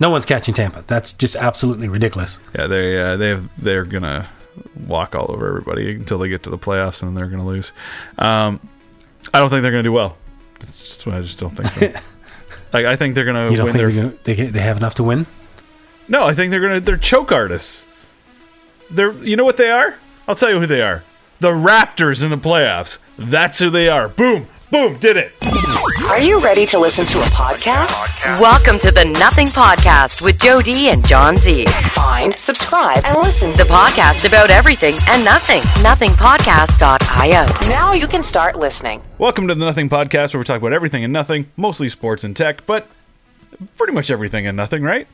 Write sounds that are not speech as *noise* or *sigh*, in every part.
No one's catching Tampa. That's just absolutely ridiculous. Yeah, they uh, they have, they're gonna walk all over everybody until they get to the playoffs, and then they're gonna lose. Um, I don't think they're gonna do well. That's just, I just don't think so. *laughs* like I think they're gonna You don't win think their. they're gonna, they they have enough to win? No, I think they're gonna. They're choke artists. They're. You know what they are? I'll tell you who they are. The Raptors in the playoffs. That's who they are. Boom, boom, did it. Are you ready to listen to a podcast? Welcome to the Nothing Podcast with Jody and John Z. Find, subscribe, and listen to the podcast about everything and nothing. NothingPodcast.io. Now you can start listening. Welcome to the Nothing Podcast, where we talk about everything and nothing, mostly sports and tech, but pretty much everything and nothing, right?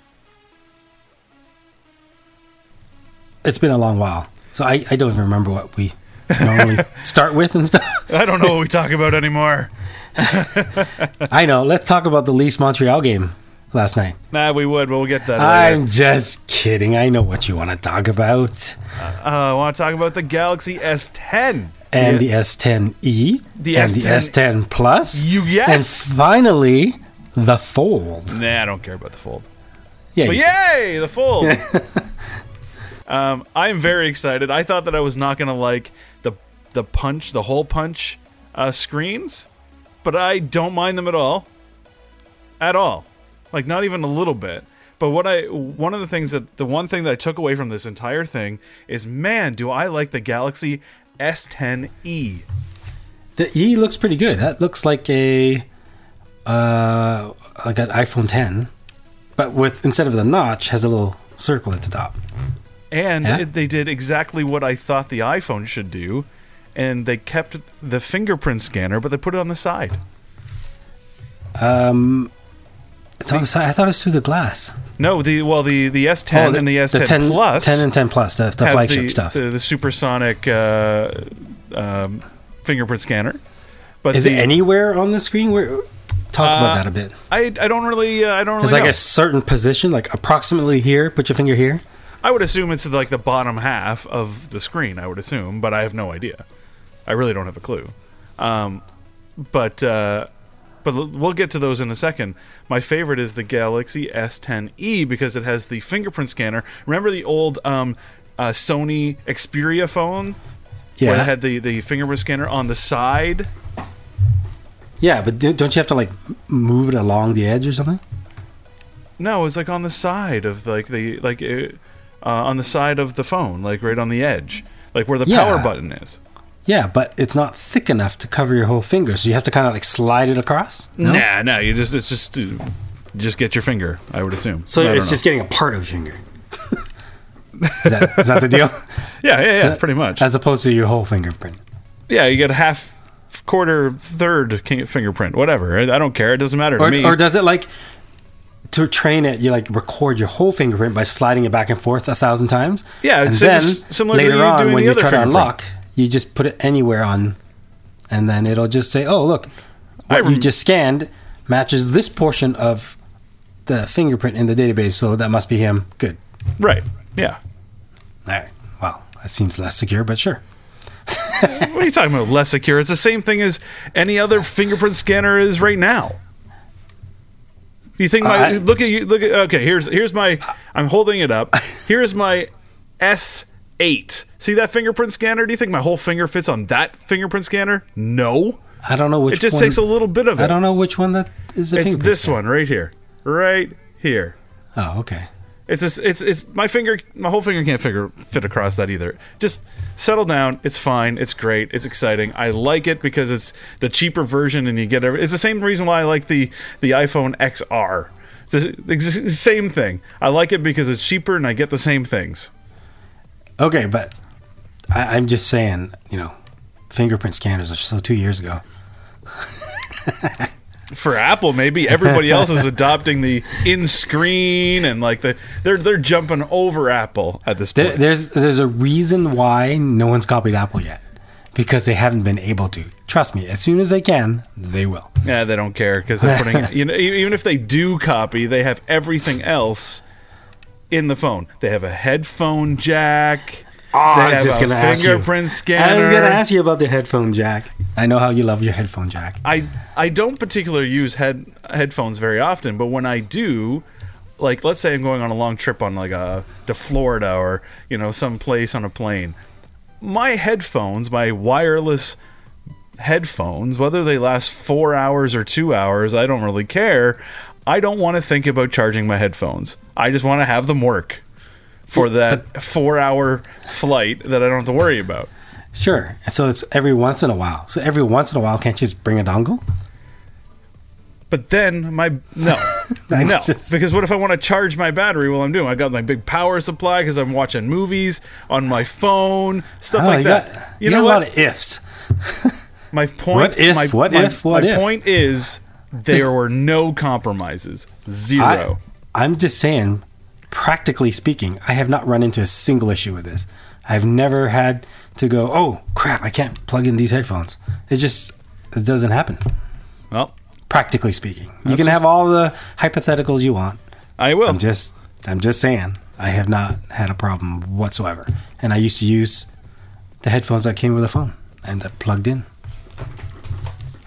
It's been a long while, so I, I don't even remember what we normally *laughs* start with and stuff. I don't know what we talk about anymore. *laughs* I know. Let's talk about the Leafs Montreal game last night. Nah, we would, but we'll get that I'm later. just kidding. I know what you want to talk about. Uh, I want to talk about the Galaxy S10. And Yeah. the S10e, The and the S10 S10 Plus, You- yes. and finally the Fold. Nah, I don't care about the fold. Yeah, But yay, the fold. *laughs* um, I'm very excited. I thought that I was not going to like the the punch, the hole punch uh, screens, but I don't mind them at all. At all. Like not even a little bit. But what I one of the things that the one thing that I took away from this entire thing is man, do I like the Galaxy S10e. the E looks pretty good. That looks like a uh, like an iPhone 10, but with instead of the notch, has a little circle at the top. And Yeah? it, they did exactly what I thought the iPhone should do, and they kept the fingerprint scanner, but they put it on the side. Um, it's on the side. I thought it was through the glass. No, the well, the the S10 Oh, and the S10 10 Plus, 10 and 10 Plus, the, the flagship the, stuff. the, the supersonic uh, um, fingerprint scanner. But Is it anywhere on the screen? Where talk Uh, about that a bit. I I don't really uh, I don't really It's like know. a certain position, like approximately here. Put your finger here. I would assume it's like the bottom half of the screen. I would assume, but I have no idea. I really don't have a clue. Um, but uh, but we'll get to those in a second. My favorite is the Galaxy S10e because it has the fingerprint scanner. Remember the old um, uh, Sony Xperia phone where Yeah, it had the, the fingerprint scanner on the side? yeah, but do- don't you have to like move it along the edge or something? No, it's like on the side of like the like uh, on the side of the phone, like right on the edge, like where the Yeah. power button is. Yeah, but it's not thick enough to cover your whole finger, so you have to kind of like slide it across. No? Nah, nah. You just it's just uh, just get your finger. I would assume. So I it's just getting a part of your finger. *laughs* is, that, is that the deal? *laughs* yeah, yeah, yeah. Pretty much. As opposed to your whole fingerprint. Yeah, you get a half, quarter, third king- fingerprint, whatever. I I don't care. It doesn't matter to Or, me. or does it like to train it? You like record your whole fingerprint by sliding it back and forth a thousand times. Yeah, and it's then sim- similar later you on doing when the you other try to fingerprint. unlock, you just put it anywhere on, and then it'll just say, "Oh, look, what you just scanned matches this portion of the fingerprint in the database, so that must be him." Good. right. Yeah. All right. Well, that seems less secure, but sure. What are you talking about? Less secure. It's the same thing as any other fingerprint scanner is right now. You think my uh, I- look at you look at okay, here's here's my I'm holding it up. *laughs* Here's my S8. See that fingerprint scanner? Do you think my whole finger fits on that fingerprint scanner? No. I don't know which. One. It just one- takes a little bit of it. I don't know which one that is. The It's this scanner. one right here. Right here. Oh, okay. It's just, it's it's my finger my whole finger can't figure fit across that either. Just settle down. It's fine. It's great. It's exciting. I like it because it's the cheaper version and you get every, it's the same reason why I like the the iPhone XR. It's the same thing. I like it because it's cheaper and I get the same things. Okay, but I, I'm just saying, you know, fingerprint scanners are so two years ago. *laughs* For Apple, maybe everybody *laughs* else is adopting the in screen and like the they're they're jumping over Apple at this There, point. there's there's a reason why no one's copied Apple yet, because they haven't been able to. Trust me, as soon as they can, they will. Yeah, they don't care because they're putting. *laughs* you know, even if they do copy, they have everything else in the phone. They have a headphone jack. Oh, I was just a gonna ask you. fingerprint I was gonna ask you about the headphone jack. I know how you love your headphone jack. I I don't particularly use head headphones very often, but when I do, like let's say I'm going on a long trip on like a to Florida or you know some place on a plane. My headphones, my wireless headphones, whether they last four hours or two hours, I don't really care. I don't want to think about charging my headphones. I just want to have them work for that four hour flight that I don't have to worry about. Sure. And so it's every once in a while. So every once in a while, can't you just bring a dongle? But then my no, *laughs* no, just- because what if I want to charge my battery while I'm doing? I got my big power supply because I'm watching movies on my phone, stuff Oh, like you that. got, you you know got what? a lot of ifs. *laughs* my point. What if, My, what my- if, what my if? point is there were no compromises. Zero. I, I'm just saying, practically speaking, I have not run into a single issue with this. I've never had to go, oh crap, I can't plug in these headphones. It just it doesn't happen. well, Practically speaking, you can have all the hypotheticals you want. I will. I'm just, I'm just saying, I have not had a problem whatsoever. And I used to use the headphones that came with the phone and that plugged in.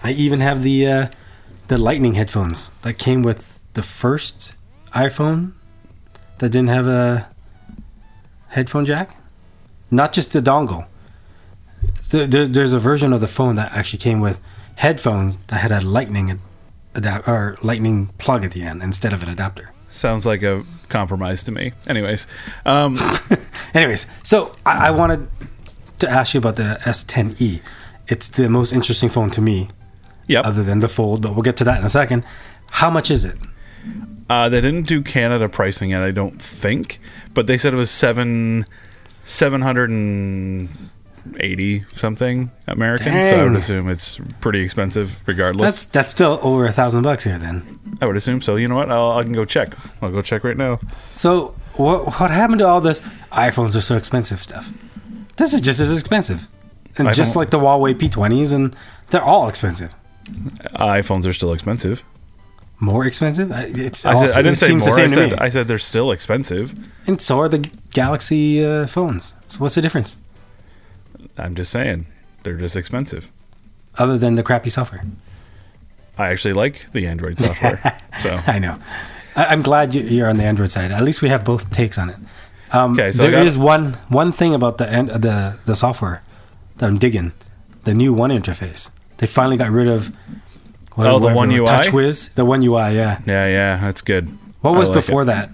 I even have the uh, the Lightning headphones that came with the first iPhone that didn't have a headphone jack. Not just the dongle. There, there- there's a version of the phone that actually came with headphones that had a Lightning adapt or Lightning plug at the end instead of an adapter. Sounds like a compromise to me. Anyways, um, *laughs* Anyways, so I, I wanted to ask you about the S10e. It's the most interesting phone to me, yep. other than the Fold, but we'll get to that in a second. How much is it? Uh, they didn't do Canada pricing yet, I don't think, but they said it was seven seven hundred and eighty something American. So I would assume it's pretty expensive, regardless. That's that's still over a thousand bucks here. Then, I would assume so. You know what? I'll, I can go check. I'll go check right now. so what what happened to all this iPhones are so expensive stuff? This is just as expensive, and just iPhone- like the Huawei P20s, and they're all expensive. iPhones are still expensive. More expensive? I- It's I, said, I didn't say seems more. the I same to said me. I said they're still expensive. and so are the Galaxy uh, phones. So what's the difference I'm just saying they're just expensive. other than the crappy software? I actually like the Android software. *laughs* so I know. I, I'm glad you, you're on the Android side. At least we have both takes on it. Um, Okay, so there I is one one thing about the the the software that I'm digging. The new One interface. They finally got rid of. what- Oh, the One UI? TouchWiz. The One UI. Yeah. yeah, yeah, that's good. What was like before it. that?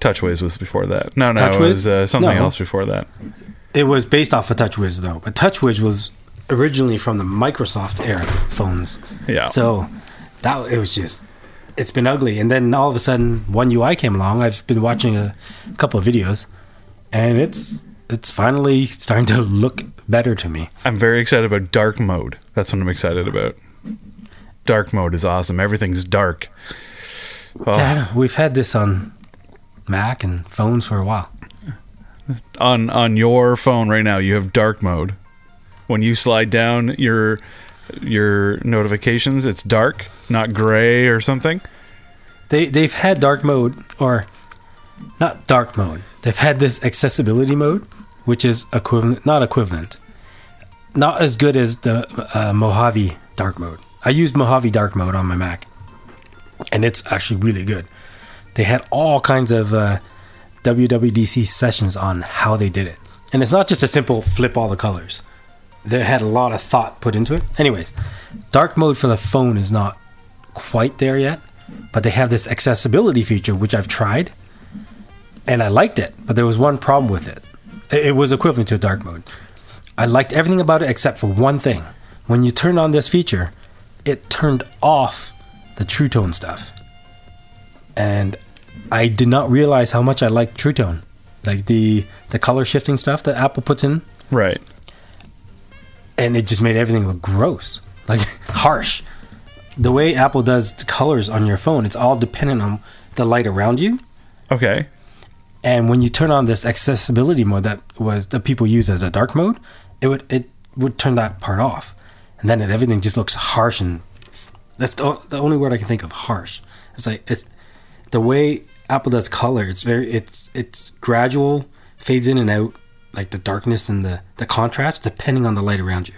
TouchWiz was before that. No, no, it was uh, something No. else before that. It was based off of TouchWiz though, but TouchWiz was originally from the Microsoft era phones. Yeah. So that it was just it's been ugly, and then all of a sudden One UI came along. I've been watching a couple of videos, and it's it's finally starting to look better to me. I'm very excited about dark mode. That's what I'm excited about. Dark mode is awesome. Everything's dark. Oh, Yeah, we've had this on Mac and phones for a while. on on your phone right now, you have dark mode. When you slide down your your notifications, it's dark, not gray or something. They they've had dark mode or not dark mode. They've had this accessibility mode, which is equivalent, not equivalent, not as good as the uh, Mojave dark mode. I used Mojave dark mode on my Mac, and it's actually really good. They had all kinds of uh, WWDC sessions on how they did it, and it's not just a simple flip all the colors. They had a lot of thought put into it. Anyways, dark mode for the phone is not quite there yet, but they have this accessibility feature which I've tried and I liked it, but there was one problem with it. It was equivalent to a dark mode. I liked everything about it except for one thing. When you turned on this feature, it turned off the True Tone stuff. And I did not realize how much I liked True Tone. Like the the color shifting stuff that Apple puts in Right. and it just made everything look gross, like *laughs* harsh. The way Apple does the colors on your phone, it's all dependent on the light around you. Okay. And when you turn on this accessibility mode that was that people use as a dark mode, it would it would turn that part off, and then it, everything just looks harsh and that's the, the only word I can think of. Harsh. It's like it's the way Apple does color. It's very it's it's gradual, fades in and out, like the darkness and the the contrast depending on the light around you.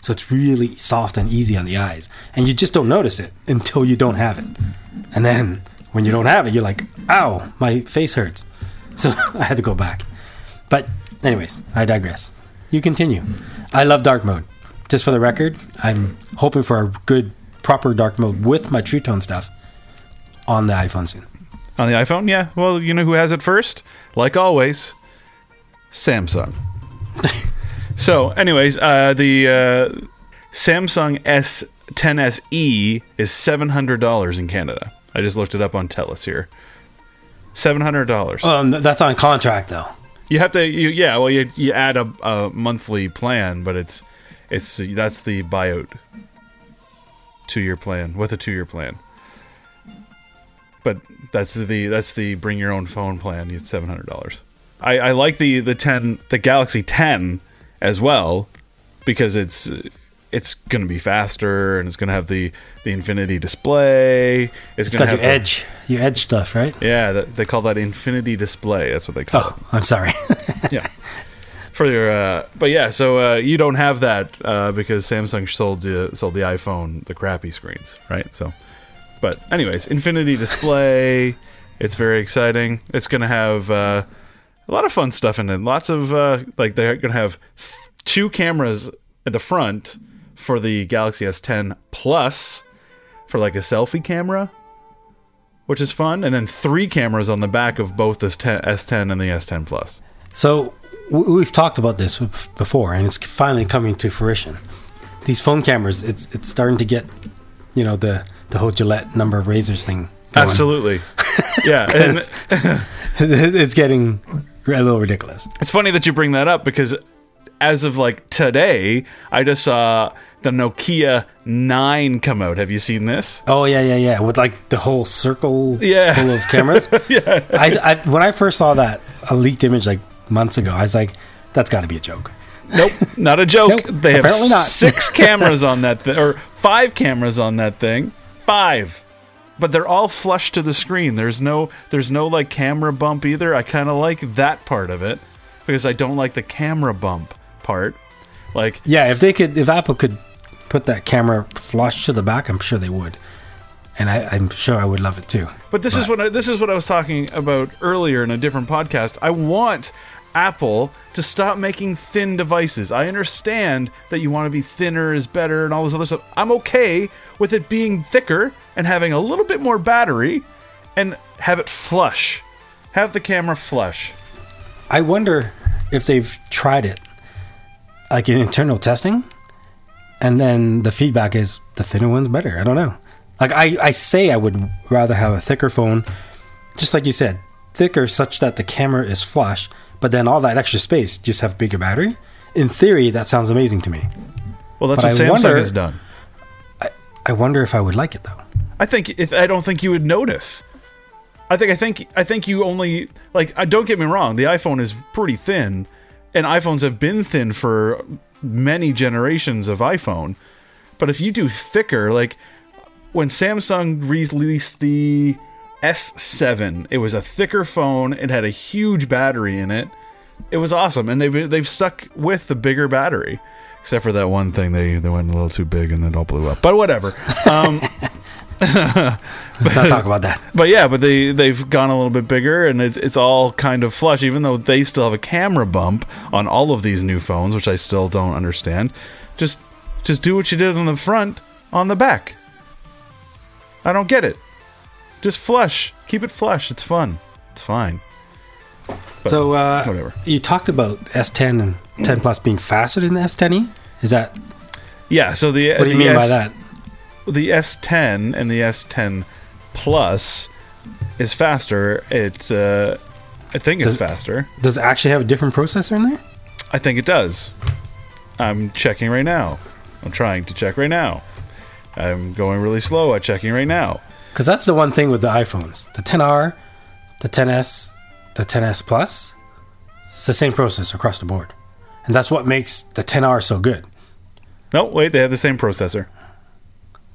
So it's really soft and easy on the eyes, and you just don't notice it until you don't have it, and then when you don't have it, you're like, ow, my face hurts. So *laughs* I had to go back. But, anyways, I digress. You continue. I love dark mode. Just for the record, I'm hoping for a good, proper dark mode with my True Tone stuff on the iPhone soon. On the iPhone, yeah. Well, you know who has it first? Like always, Samsung. *laughs* so, anyways, uh, the uh, Samsung S10SE is seven hundred dollars in Canada. I just looked it up on Telus here. Seven hundred dollars. Um, that's on contract though. You have to, you, yeah. Well, you you add a, a monthly plan, but it's it's that's the buyout two year plan with a two year plan. But that's the that's the bring your own phone plan. It's seven hundred dollars. I, I like the the ten the Galaxy ten as well because it's it's going to be faster and it's going to have the the infinity display. It's, It's going got to your have the- edge, your edge stuff, right? yeah, that, they call that infinity display. That's what they call it Oh, I'm sorry. *laughs* yeah for your uh but yeah so uh you don't have that uh because samsung sold the sold the iphone the crappy screens right so but anyways infinity display *laughs* it's very exciting it's gonna have uh a lot of fun stuff in it lots of uh like they're gonna have th- two cameras at the front for the galaxy s10 plus for like a selfie camera which is fun and then three cameras on the back of both this S10 and the s10 plus So we've talked about this before, and it's finally coming to fruition. These phone cameras, it's it's starting to get, you know, the the whole Gillette number of razors thing. going. Absolutely. *laughs* yeah. And *laughs* it's getting a little ridiculous. it's funny that you bring that up because as of like today, I just saw the Nokia 9 come out. Have you seen this? Oh yeah, yeah, yeah. With like the whole circle Yeah. full of cameras. *laughs* yeah. I, I when I first saw that a leaked image like months ago, I was like, that's got to be a joke. Nope, not a *laughs* joke. Nope, they have apparently not. six *laughs* cameras on that thing, or five cameras on that thing. Five. But they're all flush to the screen. There's no there's no like camera bump either. I kind of like that part of it because I don't like the camera bump part. Like Yeah, if they could, if Apple could put that camera flush to the back, I'm sure they would. And I, I'm sure I would love it too. But this is what I, this is what I was talking about earlier in a different podcast. I want Apple to stop making thin devices. I understand that you want to be thinner is better and all this other stuff. I'm okay with it being thicker and having a little bit more battery and have it flush. Have the camera flush. I wonder if they've tried it, like in internal testing, and then the feedback is the thinner one's better. I don't know. Like I, I say I would rather have a thicker phone, just like you said, thicker such that the camera is flush, but then all that extra space just have bigger battery. In theory, that sounds amazing to me. Well, that's But what I Samsung wonder- has done. I wonder if I would like it though. I think if I don't think you would notice. I think I think I think you only like I don't get me wrong, the iPhone is pretty thin and iPhones have been thin for many generations of iPhone. But if you do thicker, like when Samsung released the S7, it was a thicker phone, it had a huge battery in it. It was awesome and they've they've stuck with the bigger battery. Except for that one thing, they, they went a little too big and it all blew up. But whatever. Um, *laughs* Let's not talk about that. *laughs* but yeah, but they they've gone a little bit bigger, and it's it's all kind of flush. Even though they still have a camera bump on all of these new phones, which I still don't understand. Just just do what you did on the front on the back. I don't get it. Just flush. Keep it flush. It's fun. It's fine. But so uh, whatever. you talked about S10 and 10 Plus being faster than the S10e. Is that Yeah. So the what do you the mean by that? The S10 and the S10 Plus is faster. It uh, I think it's faster. Does it actually have a different processor in there? I think it does. I'm checking right now. I'm trying to check right now. I'm going really slow at checking right now. Because that's the one thing with the iPhones. The 10R, the 10S, the 10S Plus, it's the same processor across the board. And that's what makes the 10R so good. No, wait, they have the same processor.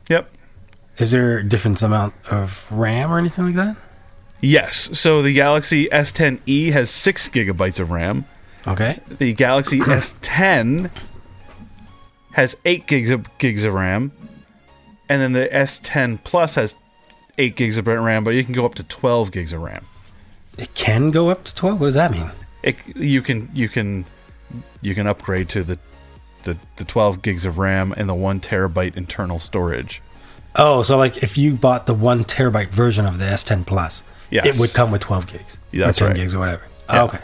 Yep. Is there a different amount of RAM or anything like that? Yes. So the Galaxy S10e has six gigabytes of RAM. Okay. The Galaxy *clears throat* S10 has eight gigs of gigs of RAM, and then the S10 Plus has 8 gigs of RAM, but you can go up to 12 gigs of RAM. It can go up to 12. What does that mean? It, you can you can you can upgrade to the, the the 12 gigs of RAM and the 1 terabyte internal storage. Oh, so like if you bought the one terabyte version of the S10 Plus, Yes. it would come with 12 gigs, Yeah, that's or 10 right. gigs or whatever. Yeah. Oh, okay,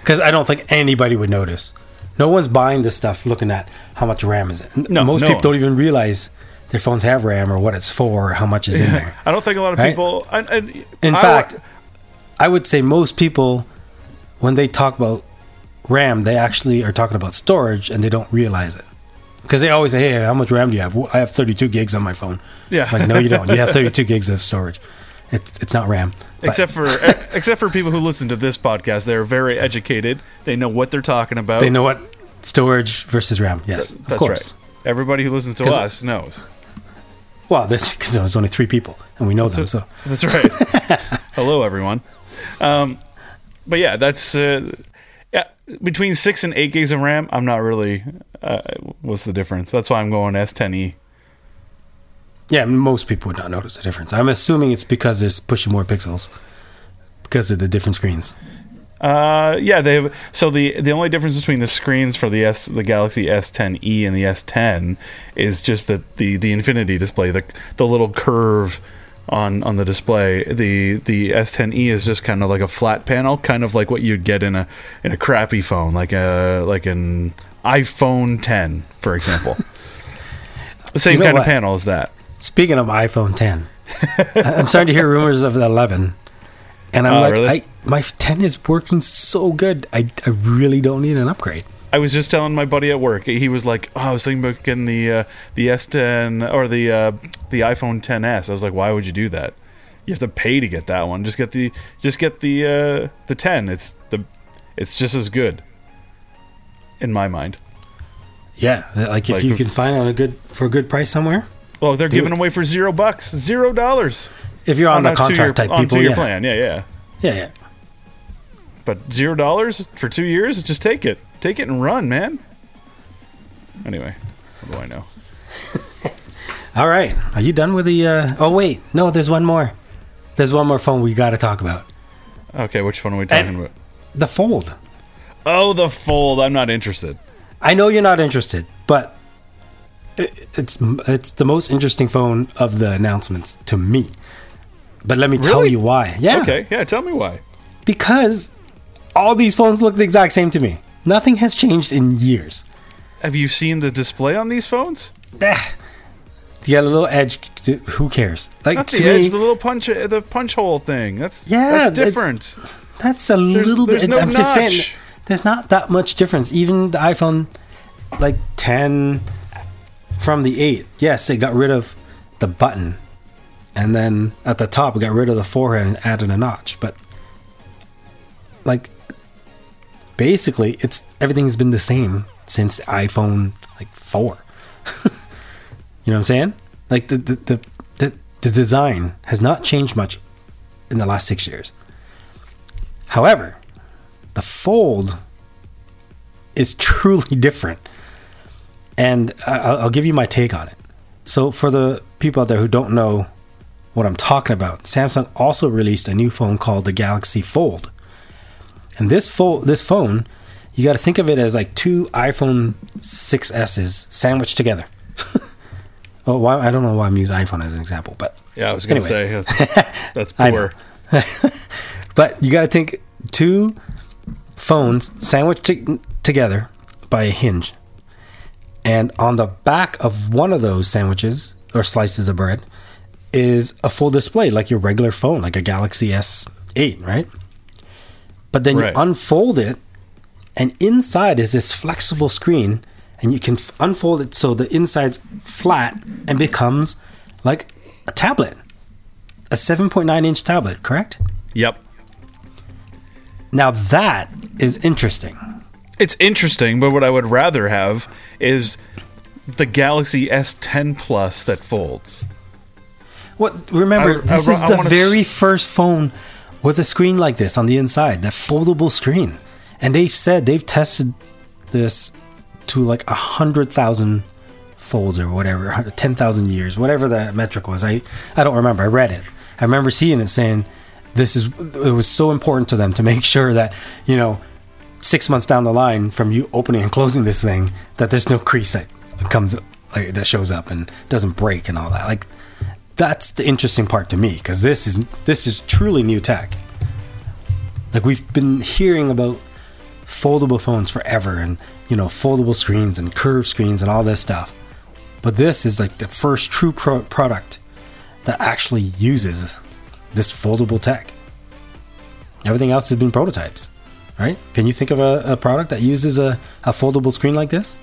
because I don't think anybody would notice. No one's buying this stuff looking at how much RAM is it. No, most no people one. don't even realize their phones have RAM or what it's for or how much is in there. I don't think a lot of Right? people. I, I, In I- fact, I would say most people, when they talk about RAM, they actually are talking about storage and they don't realize it. Because they always say, hey, how much RAM do you have? Well, I have 32 gigs on my phone. Yeah. Like, no, you don't. You have *laughs* 32 gigs of storage. It's, it's not RAM. But- except for *laughs* except for people who listen to this podcast, they're very educated. They know what they're talking about. they know what storage versus RAM. Yes, of That's course. right. Everybody who listens to us knows. Well, this because there's only three people and we know them. So That's right. *laughs* Hello, everyone. Um, but yeah, that's uh, between six and eight gigs of RAM. I'm not really. Uh, what's the difference? That's why I'm going S10e. yeah, most people would not notice the difference. I'm assuming it's because it's pushing more pixels because of the different screens. Uh, yeah, they have. So the the only difference between the screens for the S the Galaxy S10e and the S10 is just that the the Infinity display, the the little curve on on the display. The the S10e is just kind of like a flat panel, kind of like what you'd get in a in a crappy phone, like a like an iPhone 10, for example. *laughs* the same You know kind of panel as that. Speaking of iPhone 10, *laughs* I- I'm starting to hear rumors of the 11, and I'm Oh, like, really? I, my 10 is working so good. I, I really don't need an upgrade. I was just telling my buddy at work. He was like, "Oh, I was thinking about getting the uh, the S10 or the uh, the iPhone 10s." I was like, "Why would you do that? You have to pay to get that one. Just get the just get the uh, the 10. It's the it's just as good in my mind. Yeah, like if Like- you can find it on a good for a good price somewhere. Well, they're giving it. away for zero bucks, zero dollars If you're on, the a two-year- contract type people, yeah. plan. Yeah, yeah. yeah, yeah. But zero dollars for two years, just take it, take it and run, man. Anyway, what do I know? *laughs* All right, are you done with the? Uh, oh wait, no, there's one more. There's one more phone we got to talk about. Okay, which one are we talking And- about? The Fold. Oh, the fold. I'm not interested. I know you're not interested, but it, it's it's the most interesting phone of the announcements to me. But let me tell you why. Yeah, Okay, yeah. Tell me why. because all these phones look the exact same to me. Nothing has changed in years. Have you seen the display on these phones? Ah, You got a little edge. Who cares? Like Not the me, the little punch, uh, the punch hole thing. That's Yeah, that's that- different. that's a little there's bit. no I'm just saying, notch. there's not that much difference. Even the iPhone, like 10 from the 8, yes, it got rid of the button, and then at the top, it got rid of the forehead and added a notch. But like, basically, it's everything's been the same since the iPhone like four. *laughs* you know what I'm saying? Like the the, the the the design has not changed much in the last six years. However, the fold is *laughs* truly different, and I- I'll, I'll give you my take on it. So, for the people out there who don't know what I'm talking about, Samsung also released a new phone called the Galaxy Fold, and this fold, this phone, you got to think of it as like two iPhone 6s's sandwiched together. *laughs* oh, why, I don't know why I'm using iPhone as an example, but Yeah, I was gonna say *laughs* that's, that's poor. *laughs* But you got to think two phones sandwiched to- together by a hinge. And on the back of one of those sandwiches or slices of bread is a full display like your regular phone, like a Galaxy S8, right? But then Right. you unfold it, and inside is this flexible screen, and you can f- unfold it so the inside's flat and becomes like a tablet, a 7.9 inch tablet, correct? Yep. Now that is interesting. It's interesting, but what I would rather have is the Galaxy S10 Plus that folds. What remember, I- I this ro- is I the very s- first phone with a screen like this on the inside, that foldable screen. And they've said they've tested this to like a hundred thousand folds or whatever, ten thousand years, whatever the metric was. I I don't remember. I read it. I remember seeing it saying this is it was so important to them to make *laughs* sure that you know six months down the line from you opening and closing this thing that there's no crease that comes like that shows up and doesn't break and all that. Like that's the interesting part to me because this is this is truly new tech. Like we've been hearing about foldable phones forever and you know foldable screens and curved screens and all this stuff. But this is like the first true pro- product that actually uses this foldable tech. Everything else has been prototypes, right? Can you think of a, a product that uses a, a foldable screen like this?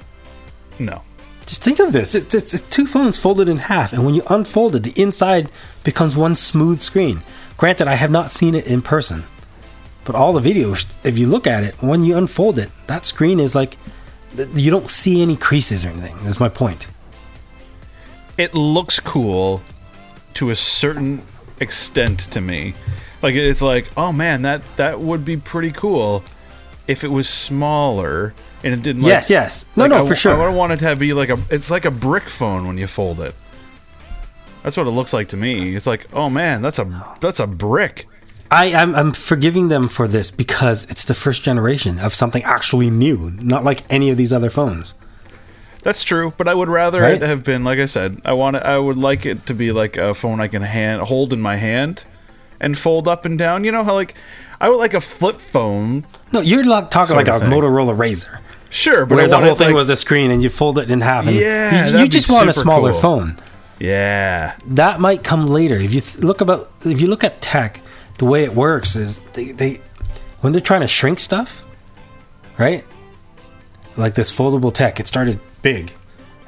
No. Just think of this. It's, it's, it's two phones folded in half, and when you unfold it, the inside becomes one smooth screen. Granted, I have not seen it in person, but all the videos, if you look at it, when you unfold it, that screen is like you don't see any creases or anything. That's my point. It looks cool to a certain extent to me. Like it's like, oh man, that that would be pretty cool if it was smaller and it didn't. Like, yes, yes. No, like, no, I, for sure. I would want it to be like a. It's like a brick phone when you fold it. That's what it looks like to me. It's like, oh man, that's a that's a brick. I, I'm, I'm forgiving them for this because it's the first generation of something actually new, not like any of these other phones. That's true, but I would rather Right? it have been like I said. I want it, I would like it to be like a phone I can hand hold in my hand and fold up and down. You know how like I would like a flip phone. No, you're not talking like a thing. Motorola RAZR, Sure, but where I the whole thing like- was a screen and you fold it in half. And Yeah, you, you just want a smaller cool. phone. yeah. That might come later. If you th- look about, if you look at tech, the way it works is they, they when they're trying to shrink stuff, right? Like this foldable tech, it started big.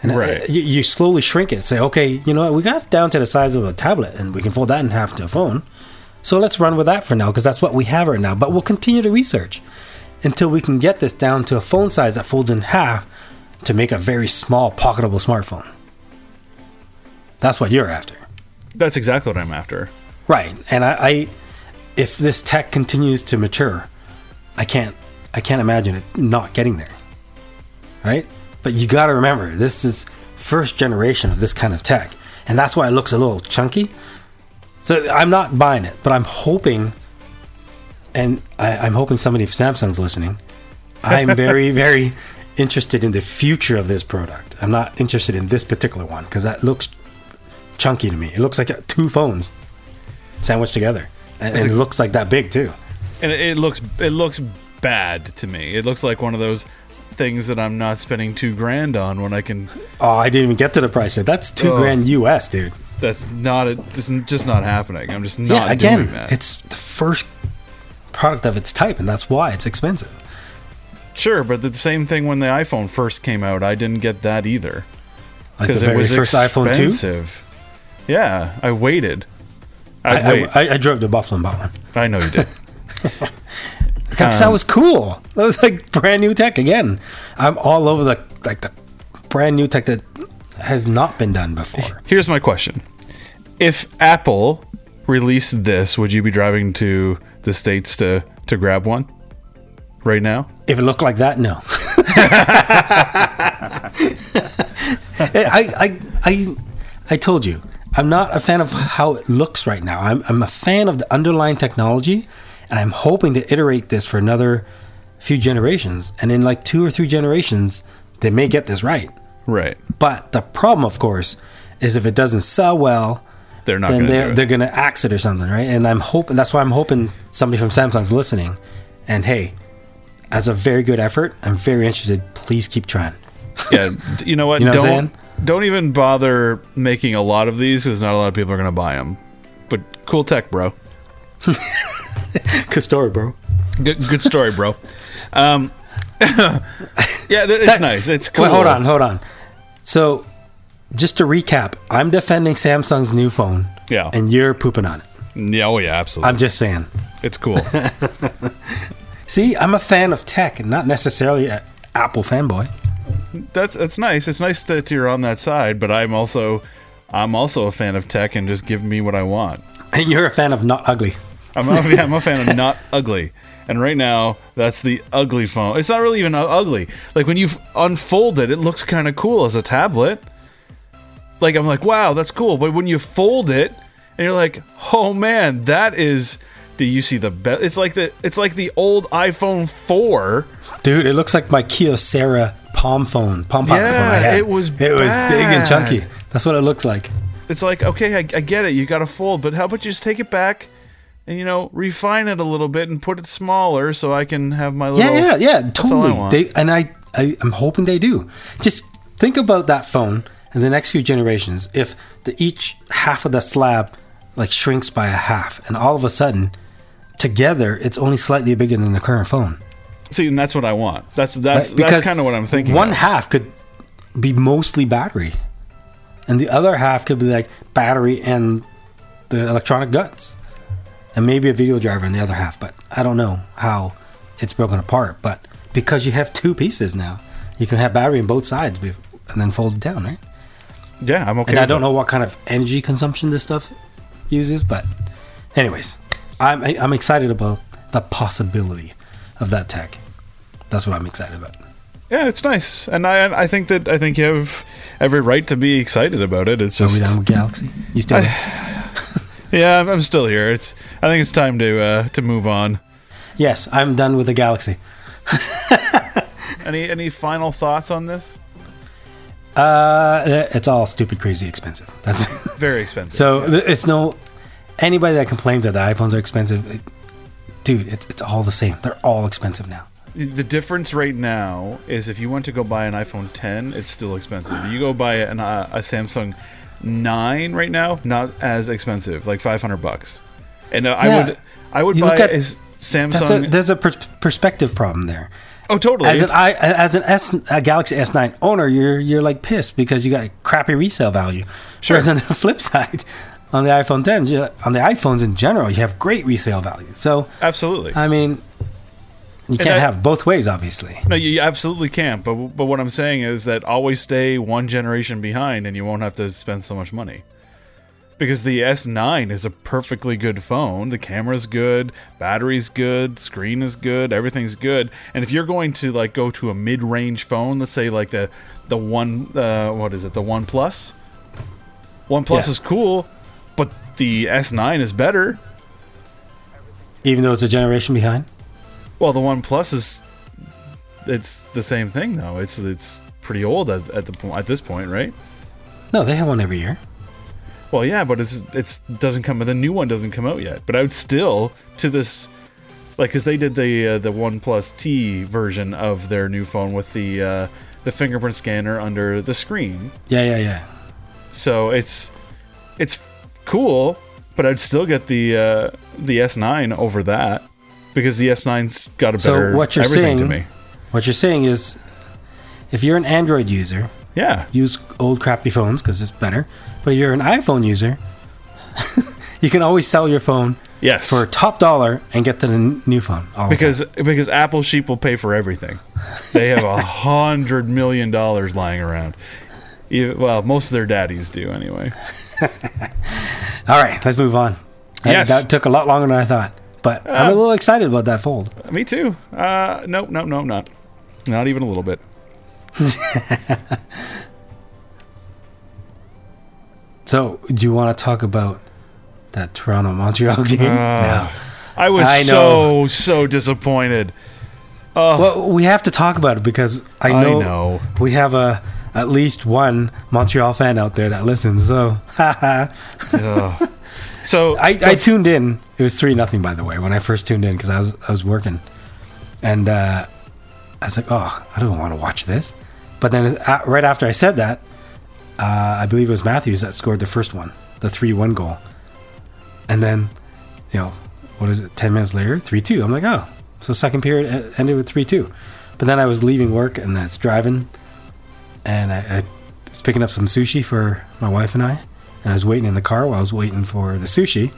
And uh, Right. you, you slowly shrink it. Say, okay, you know what? We got it down to the size of a tablet, and we can fold that in half to a phone. So let's run with that for now, because that's what we have right now. But we'll continue to research until we can get this down to a phone size that folds in half to make a very small, pocketable smartphone. That's what you're after. That's exactly what I'm after. Right. And I, I if this tech continues to mature, I can't I can't imagine it not getting there. Right? But you got to remember, this is first generation of this kind of tech, and that's why it looks a little chunky. So I'm not buying it, but I'm hoping and I, I'm hoping somebody from Samsung's listening. I'm *laughs* very, very interested in the future of this product. I'm not interested in this particular one because that looks chunky to me. It looks like uh, two phones sandwiched together, and, and it looks like that big too. And it, looks it looks bad to me. It looks like one of those things that I'm not spending two grand on when I can. Oh, I didn't even get to the price yet. That's two Oh. grand US, dude. That's not a, just, just not happening. I'm just not yeah, again, it's the first product of its type, and that's why it's expensive. Sure, but the same thing when the iPhone first came out, I didn't get that either Like the because it was first iPhone two. expensive. Yeah, I waited. I, I, wait. I, I, I drove to Buffalo and bought one. I know you did. Because *laughs* that um, was cool. That was like brand new tech again. I'm all over the like the brand new tech that has not been done before. *laughs* Here's my question: If Apple released this, would you be driving to the states to to grab one right now? If it looked like that, no. *laughs* I, I, I, I told you, I'm not a fan of how it looks right now. I'm, I'm a fan of the underlying technology, and I'm hoping to iterate this for another few generations. And in like two or three generations, they may get this right. Right. But the problem, of course, is if it doesn't sell well, They're not then going to they're they're gonna axe it or something, right? And I'm hoping that's why I'm hoping somebody from Samsung's listening. And hey, as a very good effort, I'm very interested. Please keep trying. yeah, you know *laughs* what? You know what I'm don't don't even bother making a lot of these because not a lot of people are going to buy them. But cool tech, bro. *laughs* Good story, bro. Good, good story, bro. Um, *laughs* yeah, it's That- nice. It's cool. Wait, hold on, hold on. So, just to recap, I'm defending Samsung's new phone. Yeah. And you're pooping on it. Yeah, oh yeah, absolutely. I'm just saying. it's cool. *laughs* See, I'm a fan of tech and not necessarily an Apple fanboy. that's that's nice. It's nice that you're on that side, but I'm also I'm also a fan of tech and just give me what I want. And *laughs* you're a fan of not ugly. I'm a, yeah, I'm a fan of *laughs* not ugly. And right now, that's the ugly phone. It's not really even ugly. Like when you f- unfold it, it looks kind of cool as a tablet. Like I'm like, wow, that's cool. But when you fold it and you're like, oh man, that is. Do you see the best? It's like the it's like the old iPhone four. Dude, it looks like my Kyocera Palm phone, Palm Pilot Yeah, phone I had. it was it was big and chunky. That's what it looks like. It's like okay, I, I get it. You got to fold, but how about you just take it back and you know refine it a little bit and put it smaller so I can have my little. Yeah, yeah, yeah, totally. They and I, I, I'm hoping they do. Just think about that phone in the next few generations. If the each half of the slab like shrinks by a half, and all of a sudden, together, it's only slightly bigger than the current phone. See, and that's what I want. That's that's Right? that's kind of what I'm thinking. One of. half could be mostly battery, and the other half could be like battery and the electronic guts, and maybe a video driver in the other half. But I don't know how it's broken apart. But because you have two pieces now, you can have battery in both sides and then fold it down, right? Yeah, I'm okay. And I don't know what kind of energy consumption this stuff uses, but anyways, I'm I'm excited about the possibility of that tech. That's what I'm excited about. Yeah, it's nice, and I I think that I think you have every right to be excited about it. It's So we just down with Galaxy? You still? *laughs* yeah, I'm, I'm still here. It's I think it's time to uh, to move on. yes, I'm done with the Galaxy. *laughs* Any any final thoughts on this? Uh, it's all stupid, crazy expensive. That's *laughs* Very expensive. so. th- It's no anybody that complains that the iPhones are expensive, it- dude. It's it's all the same. They're all expensive now. The difference right now is if you want to go buy an iPhone 10, it's still expensive. You go buy an, uh, a Samsung 9 right now, not as expensive, like 500 bucks. And uh, I would I would You buy at- a Samsung. A, there's a per- perspective problem there. Oh, totally. As an It's- I as an S a Galaxy S9 owner, you're you're like pissed because you got crappy resale value. Sure. Whereas on the *laughs* flip side, on the iPhone 10, on the iPhones in general, you have great resale value. So absolutely. I mean, you can't I- have both ways, obviously. No, you you absolutely can't. But but what I'm saying is that always stay one generation behind, and you won't have to spend so much money. Because the S9 is a perfectly good phone. The camera's good, battery's good, screen is good, everything's good. And if you're going to like go to a mid-range phone, let's say like the the one uh, what is it, the OnePlus? One Plus Yeah. is cool, but the S9 is better. Even though it's a generation behind. Well, the OnePlus is it's the same thing though. It's it's pretty old at, at the at this point, right? No, they have one every year. Well, yeah, but it's it's doesn't come. The new one doesn't come out yet. But I would still to this, like, because they did the uh, the OnePlus T version of their new phone with the uh, the fingerprint scanner under the screen. Yeah, yeah, yeah. So it's it's cool, but I'd still get the uh, the S9 over that because the S9's got a better So what you're everything to saying- me. What you're saying is, if you're an Android user, Yeah, use old crappy phones because it's better. But you're an iPhone user, *laughs* you can always sell your phone yes, for top dollar and get the n- new phone. because because Apple sheep will pay for everything. They have a *laughs* hundred million dollars lying around. You- well, most of their daddies do anyway. *laughs* All right, let's move on. That- Yes. that took a lot longer than I thought, but I'm a Uh, little excited about that fold. Me too. Uh, no, no, no, not not even a little bit. So, do you want to talk about that Toronto Montreal *laughs* game? no. I was I so so disappointed. Well, we have to talk about it because I I know, know. we have a at least one Montreal fan out there that listens. So, I, *laughs* Ugh. So I tuned in. It was three nothing, by the way, when I first tuned in because I was I was working, and uh, I was like, oh, I don't want to watch this. But then uh, right after I said that, uh, I believe it was Matthews that scored the first one, the three one goal, and then, you know, what is it? Ten minutes later, three two. I'm like, oh, so second period ended with three two. But then I was leaving work and I was driving, and I, I was picking up some sushi for my wife and I, and I was waiting in the car while I was waiting for the sushi.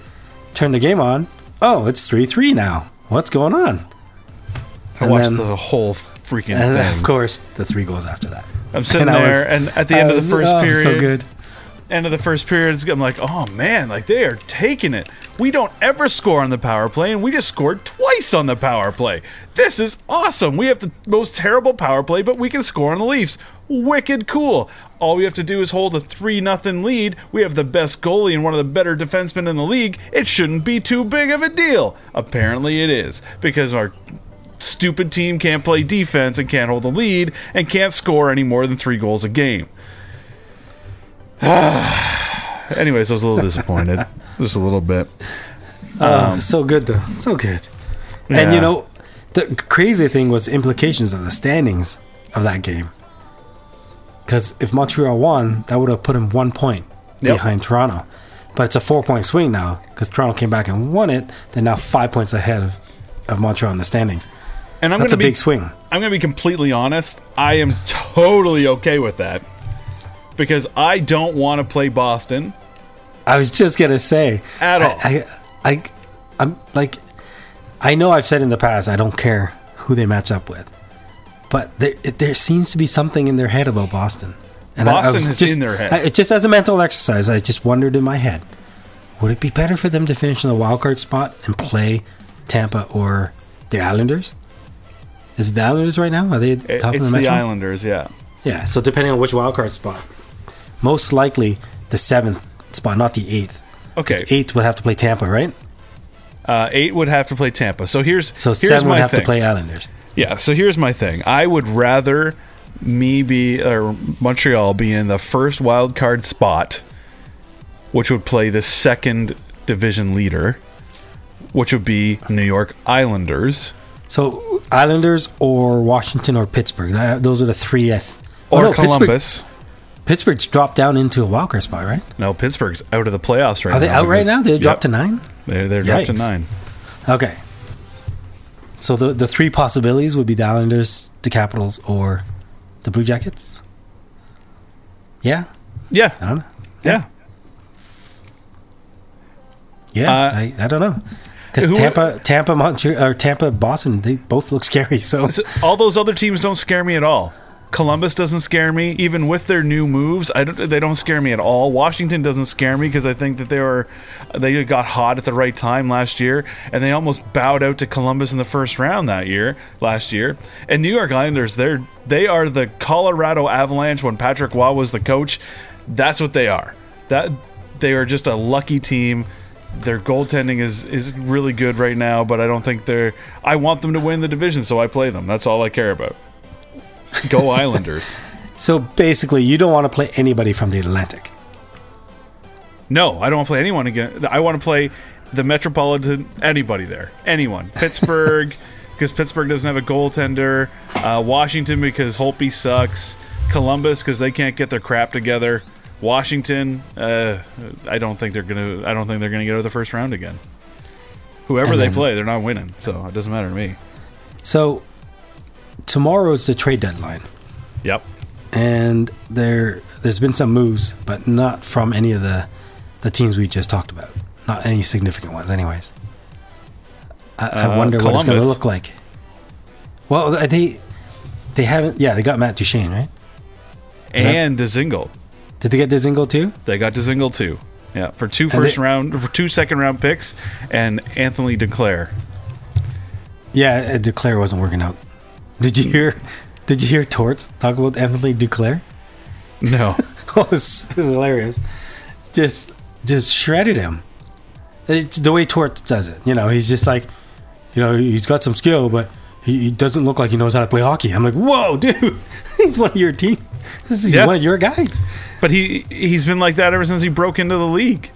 Turned the game on. Oh, it's three three now. What's going on? I and watched then- the whole freaking And thing. of course, the three goals after that. I'm sitting I there, was- and at the end of the first oh, period, so good. end of the first period, I'm like, oh man, like they are taking it. We don't ever score on the power play, and we just scored twice on the power play. This is awesome. We have the most terrible power play, but we can score on the Leafs. Wicked cool. All we have to do is hold a 3 nothing lead. We have the best goalie and one of the better defensemen in the league. It shouldn't be too big of a deal. Apparently, it is because our stupid team can't play defense and can't hold the lead and can't score any more than three goals a game. *sighs* Anyways, I was a little disappointed. *laughs* Just a little bit. Oh, so good though, so good. And you know, the crazy thing was implications of the standings of that game. Because if Montreal won, that would have put him one point Yep. behind Toronto. But it's a four point swing now because Toronto came back and won it. They're now five points ahead of, of Montreal in the standings. And I'm That's a going to be big swing. I'm going to be completely honest. I am totally okay with that because I don't want to play Boston. I was just gonna say At all. I, I, I, I'm like, I know I've said in the past I don't care who they match up with, but there there seems to be something in their head about Boston. And I- I Boston was is just- in their head. I, it just as a mental exercise, I just wondered in my head, would it be better for them to finish in the wild card spot and play Tampa or the Islanders? Is it the Islanders right now? Are they the It- it's of the, the, Metro? Islanders, yeah. Yeah, so depending on which wild card spot, most likely the seventh spot, not the eighth. Okay. the eighth would have to play Tampa, right? Uh, eight would have to play Tampa. So here's So here's seven would have thing. to play Islanders. Yeah, so here's my thing. I would rather me be or Montreal be in the first wild card spot, which would play the second division leader, which would be New York Islanders So Islanders or Washington or Pittsburgh. That, those are the three. I th- oh, or no, Pittsburgh- Columbus. Pittsburgh's dropped down into a wild card spot, right? No, Pittsburgh's out of the playoffs right now. Are they now. out right now? They Yep, dropped to nine. They're, they're dropped to nine. Okay. So the the three possibilities would be the Islanders, the Capitals, or the Blue Jackets. Yeah, Yeah, I don't know. yeah. Yeah, Uh, I, I don't know. Because Tampa, Tampa, Montreal, or Tampa, Boston, they both look scary. So So all those other teams don't scare me at all. Columbus doesn't scare me, even with their new moves. I don't, they don't scare me at all. Washington doesn't scare me because I think that they were they got hot at the right time last year, and they almost bowed out to Columbus in the first round that year last year. And New York Islanders, they're they are the Colorado Avalanche when Patrick Roy was the coach. That's what they are. That they are just a lucky team. Their goaltending is is really good right now, but I don't think they're. I want them to win the division, so I play them. That's all I care about. Go *laughs* Islanders. so basically, you don't want to play anybody from the Atlantic. No, I don't want to play anyone again. I want to play the Metropolitan. Anybody there? Anyone? *laughs* Pittsburgh, because Pittsburgh doesn't have a goaltender. Uh, Washington because Holtby sucks. Columbus because they can't get their crap together. Washington, uh, I don't think they're gonna. I don't think they're gonna get out of the first round again. Whoever they play, they're not winning, so it doesn't matter to me. So tomorrow is the trade deadline. Yep. and there there's been some moves, but not from any of the the teams we just talked about. Not any significant ones, anyways. I, I Uh, wonder what it's going to look like. Well, they they haven't. Yeah, they got Matt Duchene, right? that- And Dzingel. Did they get Dzingel too? They got Dzingel too. Yeah, for two first they- round, for two second round picks, and Anthony Duclair. Yeah, uh, Duclair wasn't working out. Did you hear? Did you hear Torts talk about Anthony Duclair? No, oh, it's, it's hilarious. Just, just shredded him. It's the way Torts does it. You know, he's just like, you know, he's got some skill, but he, he doesn't look like he knows how to play hockey. I'm like, whoa, dude, *laughs* he's one of your team. This is Yeah. one of your guys. but he he's been like that ever since he broke into the league.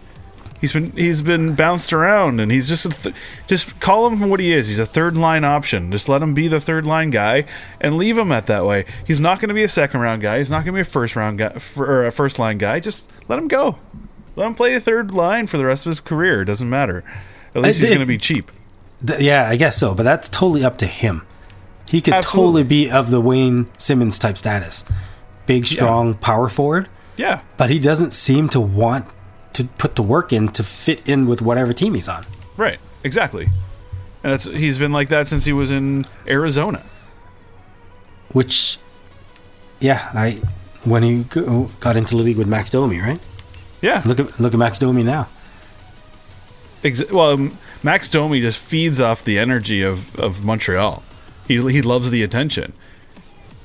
He's been he's been bounced around, and he's just a th- just call him for what he is. He's a third line option. Just let him be the third line guy, and leave him at that way. He's not going to be a second round guy. He's not going to be a first round guy or a first line guy. Just let him go. Let him play a third line for the rest of his career. It doesn't matter. At least I- he's going to be cheap. Th- yeah, I guess so, but that's totally up to him. He could Absolutely. totally be of the Wayne Simmonds type status, big, strong power forward, Yeah, but he doesn't seem to want to put the work in to fit in with whatever team he's on. Right, exactly. And that's he's been like that since he was in Arizona. which yeah i when he got into the league with max domi right Yeah, look at look at max domi now Ex- well, um, Max Domi just feeds off the energy of, of Montreal. He he loves the attention.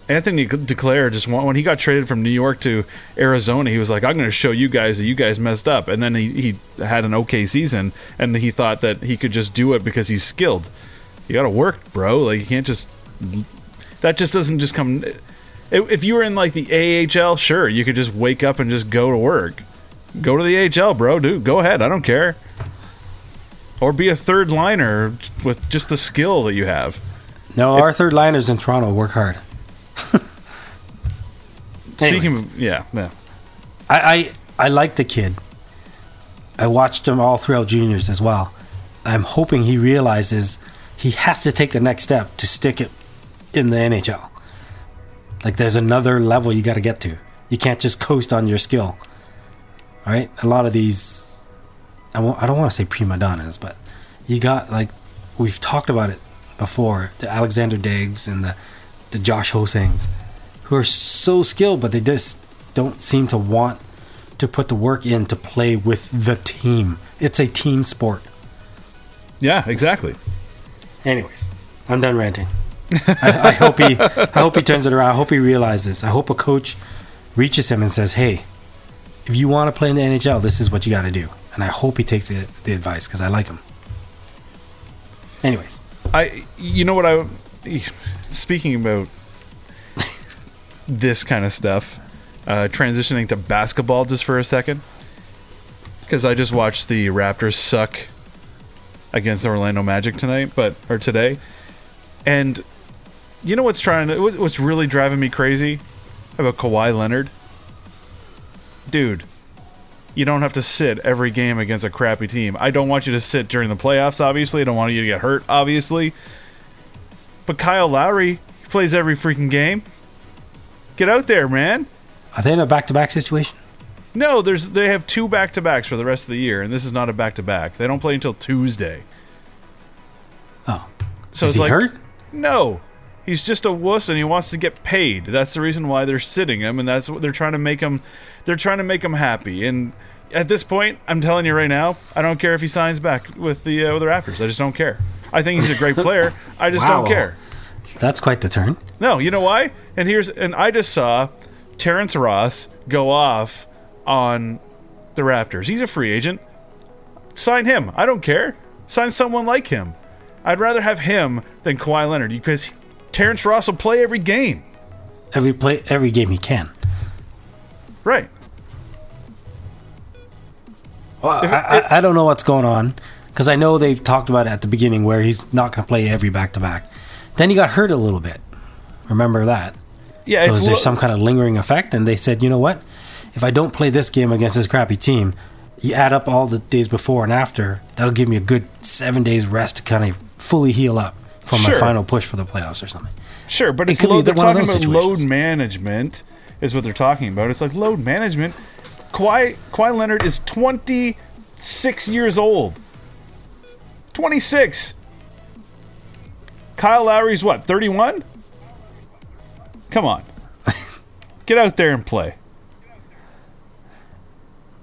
Anthony Duclair just when he got traded from New York to Arizona, he was like, "I'm going to show you guys that you guys messed up." And then he, he had an okay season, and he thought that he could just do it because he's skilled. You got to work, bro. Like you can't just that just doesn't just come. If if you were in like the AHL, sure, you could just wake up and just go to work. Go to the AHL, bro, dude. Go ahead. I don't care. Or be a third liner with just the skill that you have. No, our third liners in Toronto work hard. *laughs* Speaking of, yeah, yeah. I, I I like the kid. I watched him all throughout juniors as well. I'm hoping he realizes he has to take the next step to stick it in the NHL. Like there's another level you got to get to. You can't just coast on your skill. All right? A lot of these I won't, I don't want to say prima donnas, but you got like we've talked about it before, the Alexander Diggs and the the Josh Ho-Sangs who are so skilled but they just don't seem to want to put the work in to play with the team. It's a team sport. Yeah, exactly. Anyways, I'm done ranting. I, I hope he I hope he turns it around. I hope he realizes. I hope a coach reaches him and says, "Hey, if you want to play in the NHL, this is what you got to do." And I hope he takes the, the advice because I like him. Anyways, I, you know what I, speaking about this kind of stuff, uh, transitioning to basketball just for a second, because I just watched the Raptors suck against the Orlando Magic tonight, but or today, and you know what's trying to what's really driving me crazy about Kawhi Leonard, dude. You don't have to sit every game against a crappy team. I don't want you to sit during the playoffs, obviously. I don't want you to get hurt, obviously. But Kyle Lowry he plays every freaking game. Get out there, man. are they in a back-to-back situation? No, there's they have two back to backs for the rest of the year, and this is not a back to back. They don't play until Tuesday. Oh, So is it's he like hurt? no, he's just a wuss, and he wants to get paid. That's the reason why they're sitting him, and that's what they're trying to make him. They're trying to make him happy. And at this point, I'm telling you right now, I don't care if he signs back with the uh, with the Raptors. I just don't care. I think he's a great player. I just Wow. don't care. That's quite the turn. No, you know why? And here's and I just saw Terrence Ross go off on the Raptors. He's a free agent. Sign him. I don't care. Sign someone like him. I'd rather have him than Kawhi Leonard because Terrence Ross will play every game. Every play, every game he can. Right. Well, I, I, I don't know what's going on because I know they've talked about it at the beginning where he's not going to play every back to back. Then he got hurt a little bit. Remember that? Yeah, so is there lo- some kind of lingering effect? And they said, you know what? If I don't play this game against this crappy team, you add up all the days before and after, that'll give me a good seven days rest to kind of fully heal up for my final push for the playoffs or something. Sure, but It it's load, they're talking about load management is what they're talking about. It's like load management. Kawhi, Kawhi Leonard is 26 years old. 26. Kyle Lowry's what, 31? Come on. *laughs* Get out there and play.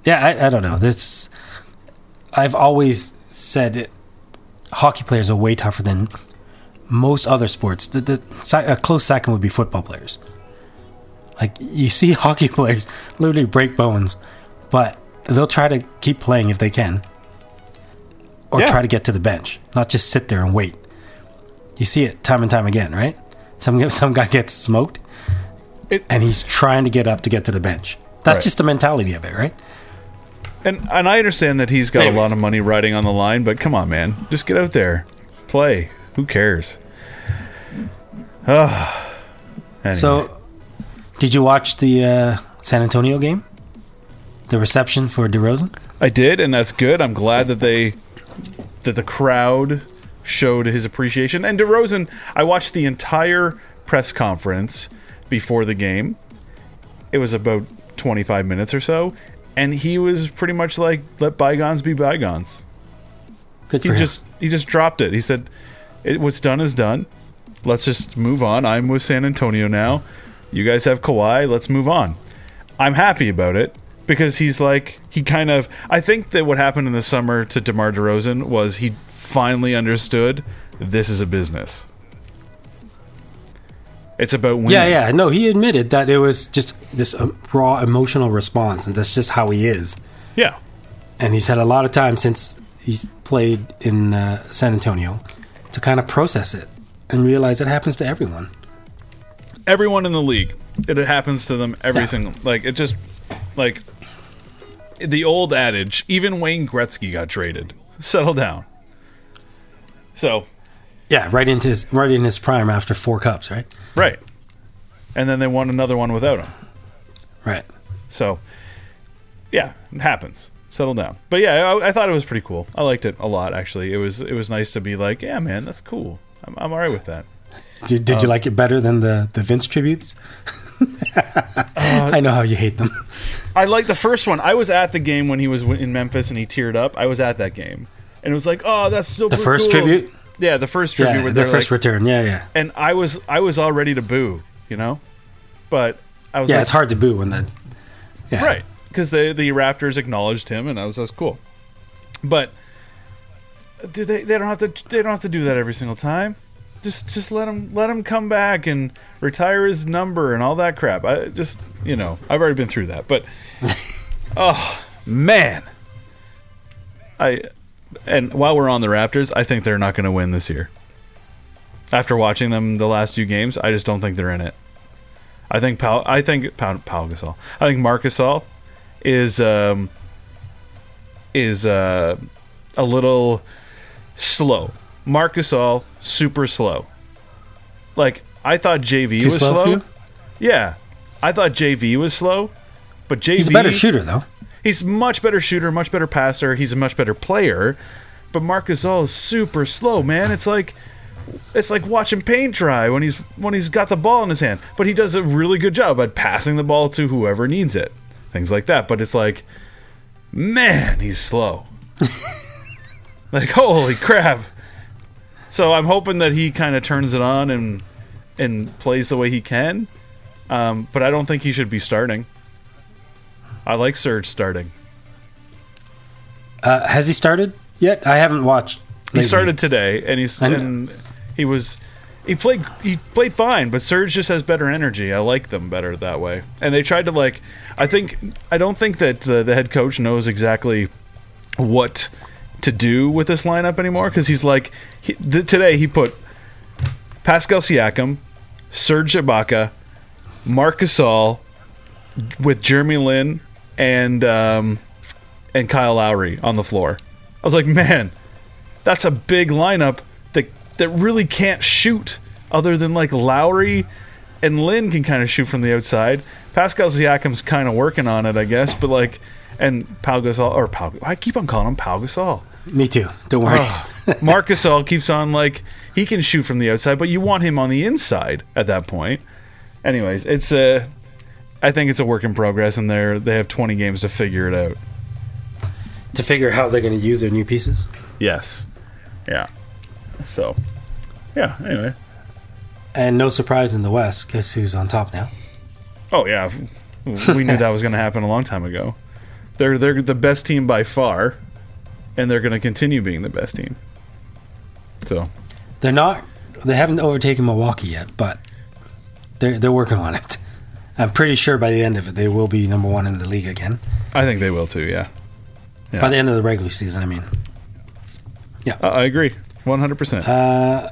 Yeah, I, I don't know. This I've always said it, hockey players are way tougher than most other sports. The, the a close second would be football players. Like you *laughs* see hockey players literally break bones, but they'll try to keep playing if they can, or Yeah. try to get to the bench, not just sit there and wait. You see it time and time again, right? Some *laughs* some guy gets smoked, It- and he's trying to get up to get to the bench. That's Right. just the mentality of it, right? And and I understand that he's got a lot of money riding on the line, but come on, man. Just get out there. Play. Who cares? Ah. *sighs* Anyway. So, did you watch the uh, San Antonio game? The reception for DeRozan? I did, and that's good. I'm glad that they that the crowd showed his appreciation. And DeRozan, I watched the entire press conference before the game. It was about 25 minutes or so, and he was pretty much like, "Let bygones be bygones." Good He him. just he just dropped it. He said, it, "What's done is done. Let's just move on. I'm with San Antonio now. You guys have Kawhi. Let's move on." I'm happy about it because he's like he kind of. I think that what happened in the summer to Demar Derozan was he finally understood this is a business. It's about winning. Yeah, yeah. No, he admitted that it was just this uh, raw emotional response, and that's just how he is. yeah. And he's had a lot of time since he's played in uh, San Antonio to kind of process it and realize it happens to everyone. everyone in the league. It happens to them every Yeah. single like it just like the old adage, even Wayne Gretzky got traded. Settle down. So, Yeah, right into his right in his prime after four cups, right? right. And then they won another one without him. Right. So, yeah, it happens. Settle down. But yeah, I, I thought it was pretty cool. I liked it a lot actually. It was it was nice to be like, yeah, man, that's cool. I'm I'm all right with that. Did, did you um, like it better than the the Vince tributes? *laughs* Uh, *laughs* I know how you hate them. I like the first one. I was at the game when he was in Memphis and he teared up. I was at that game, and it was like, oh, that's so. The first tribute? Yeah, the first tribute. Yeah, the first like, return. Yeah, yeah, and I was I was all ready to boo, you know, but I was yeah. like, It's hard to boo when the yeah. right because the the Raptors acknowledged him, and I was that's cool. But uh, do they? They don't have to. They don't have to do that every single time. Just just let him let him come back and retire his number and all that crap. I just you know I've already been through that, but *laughs* oh man, I and while we're on the Raptors, I think they're not going to win this year. After watching them the last few games, I just don't think they're in it. I think Pau, I think Pau, Pau Gasol. I think Marc Gasol is um, is uh, a little slow. Marc Gasol super slow. Like I thought JV Too was slow slow. Yeah, I thought JV was slow, but JV He's a better shooter though. He's much better shooter, much better passer. He's a much better player. But Marc Gasol is super slow, man. It's like it's like watching paint dry when he's when he's got the ball in his hand. But he does a really good job at passing the ball to whoever needs it. Things like that. But it's like, man, he's slow. *laughs* like holy crap. So I'm hoping that he kind of turns it on and and plays the way he can. Um, but I don't think he should be starting. I like Serge starting. Uh, has he started yet? I haven't watched. He started today, and he's and he was he played he played fine, but Serge just has better energy. I like them better that way. And they tried to like I think I don't think that the, the head coach knows exactly what to do with this lineup anymore because he's like he, th- today he put Pascal Siakam, Serge Ibaka, Marc Gasol with Jeremy Lin and um, and Kyle Lowry on the floor. I was like, man, that's a big lineup that that really can't shoot other than like Lowry and Lin can kind of shoot from the outside. Pascal Siakam's kind of working on it, I guess, but like and Pau Gasol or Pau I keep on calling him Pau Gasol. Me too. Don't worry. Marc all keeps on like he can shoot from the outside, but you want him on the inside at that point. Anyways, it's a I think it's a work in progress and they're they have 20 games to figure it out. to figure how they're going to use their new pieces. Yes. Yeah. So, yeah, anyway. And no surprise in the West, guess who's on top now? Oh yeah, *laughs* we knew that was going to happen a long time ago. They're they're the best team by far, and they're going to continue being the best team. So They're not. They haven't overtaken Milwaukee yet, but they're they're working on it. I'm pretty sure by the end of it, they will be number one in the league again. I think they will too. Yeah, Yeah. By the end of the regular season, I mean. I, I agree, one hundred percent. Uh,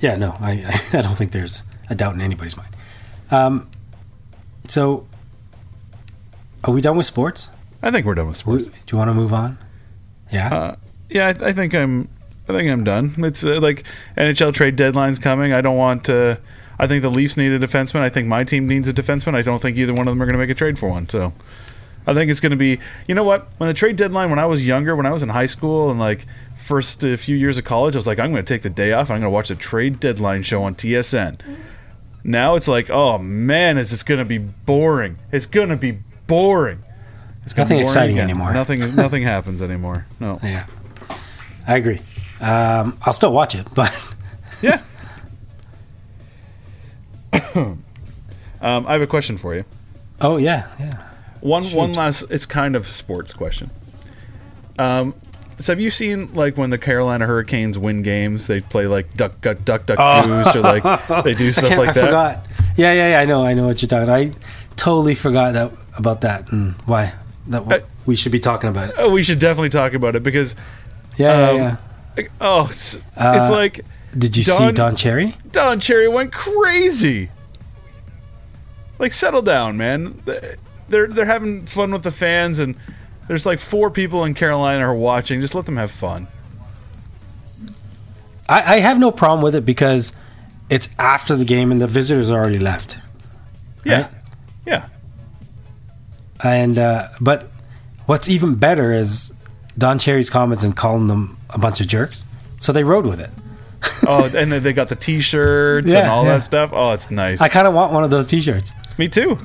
yeah, no, I, *laughs* I don't think there's a doubt in anybody's mind. Um, so, are we done with sports? I think we're done with sports. Do you want to move on? Yeah. Uh, yeah, I, I think I'm. I think I'm done. It's uh, like NHL trade deadline's coming. I don't want. Uh, I think the Leafs need a defenseman. I think my team needs a defenseman. I don't think either one of them are going to make a trade for one. So, I think it's going to be. You know what? When the trade deadline, when I was younger, when I was in high school and like first uh, few years of college, I was like, I'm going to take the day off. I'm going to watch the trade deadline show on TSN. Now it's like, oh man, is it's going to be boring? It's going to be boring. It's gonna Nothing boring exciting again. anymore. Nothing. Nothing happens anymore. No. *laughs* yeah. I agree. Um, I'll still watch it, but *laughs* Yeah. *coughs* um, I have a question for you. Oh yeah, yeah. One one last. It's kind of a sports question. Um, so have you seen like when the Carolina Hurricanes win games? They play like duck duck duck duck goose, or like *laughs* they do stuff Can't- like I that. forgot. Yeah, yeah, yeah. I know, I know what you're talking. About. I totally forgot that about that and why that Uh, we should be talking about it. Oh, we should definitely talk about it because Yeah, yeah, um, yeah. like, oh, it's, it's Uh, like Did you see Don- Don Cherry? Don Cherry went crazy. Like, settle down, man. They're they're having fun with the fans, and there's like four people in Carolina who are watching. Just let them have fun. I, I have no problem with it because it's after the game and the visitors already left. Yeah, Right. yeah. And uh, but what's even better is Don Cherry's comments and calling them a bunch of jerks. So they rode with it. *laughs* Oh, and then they got the T-shirts and all yeah. that stuff. Oh, it's nice. I kind of want one of those T-shirts. Me too.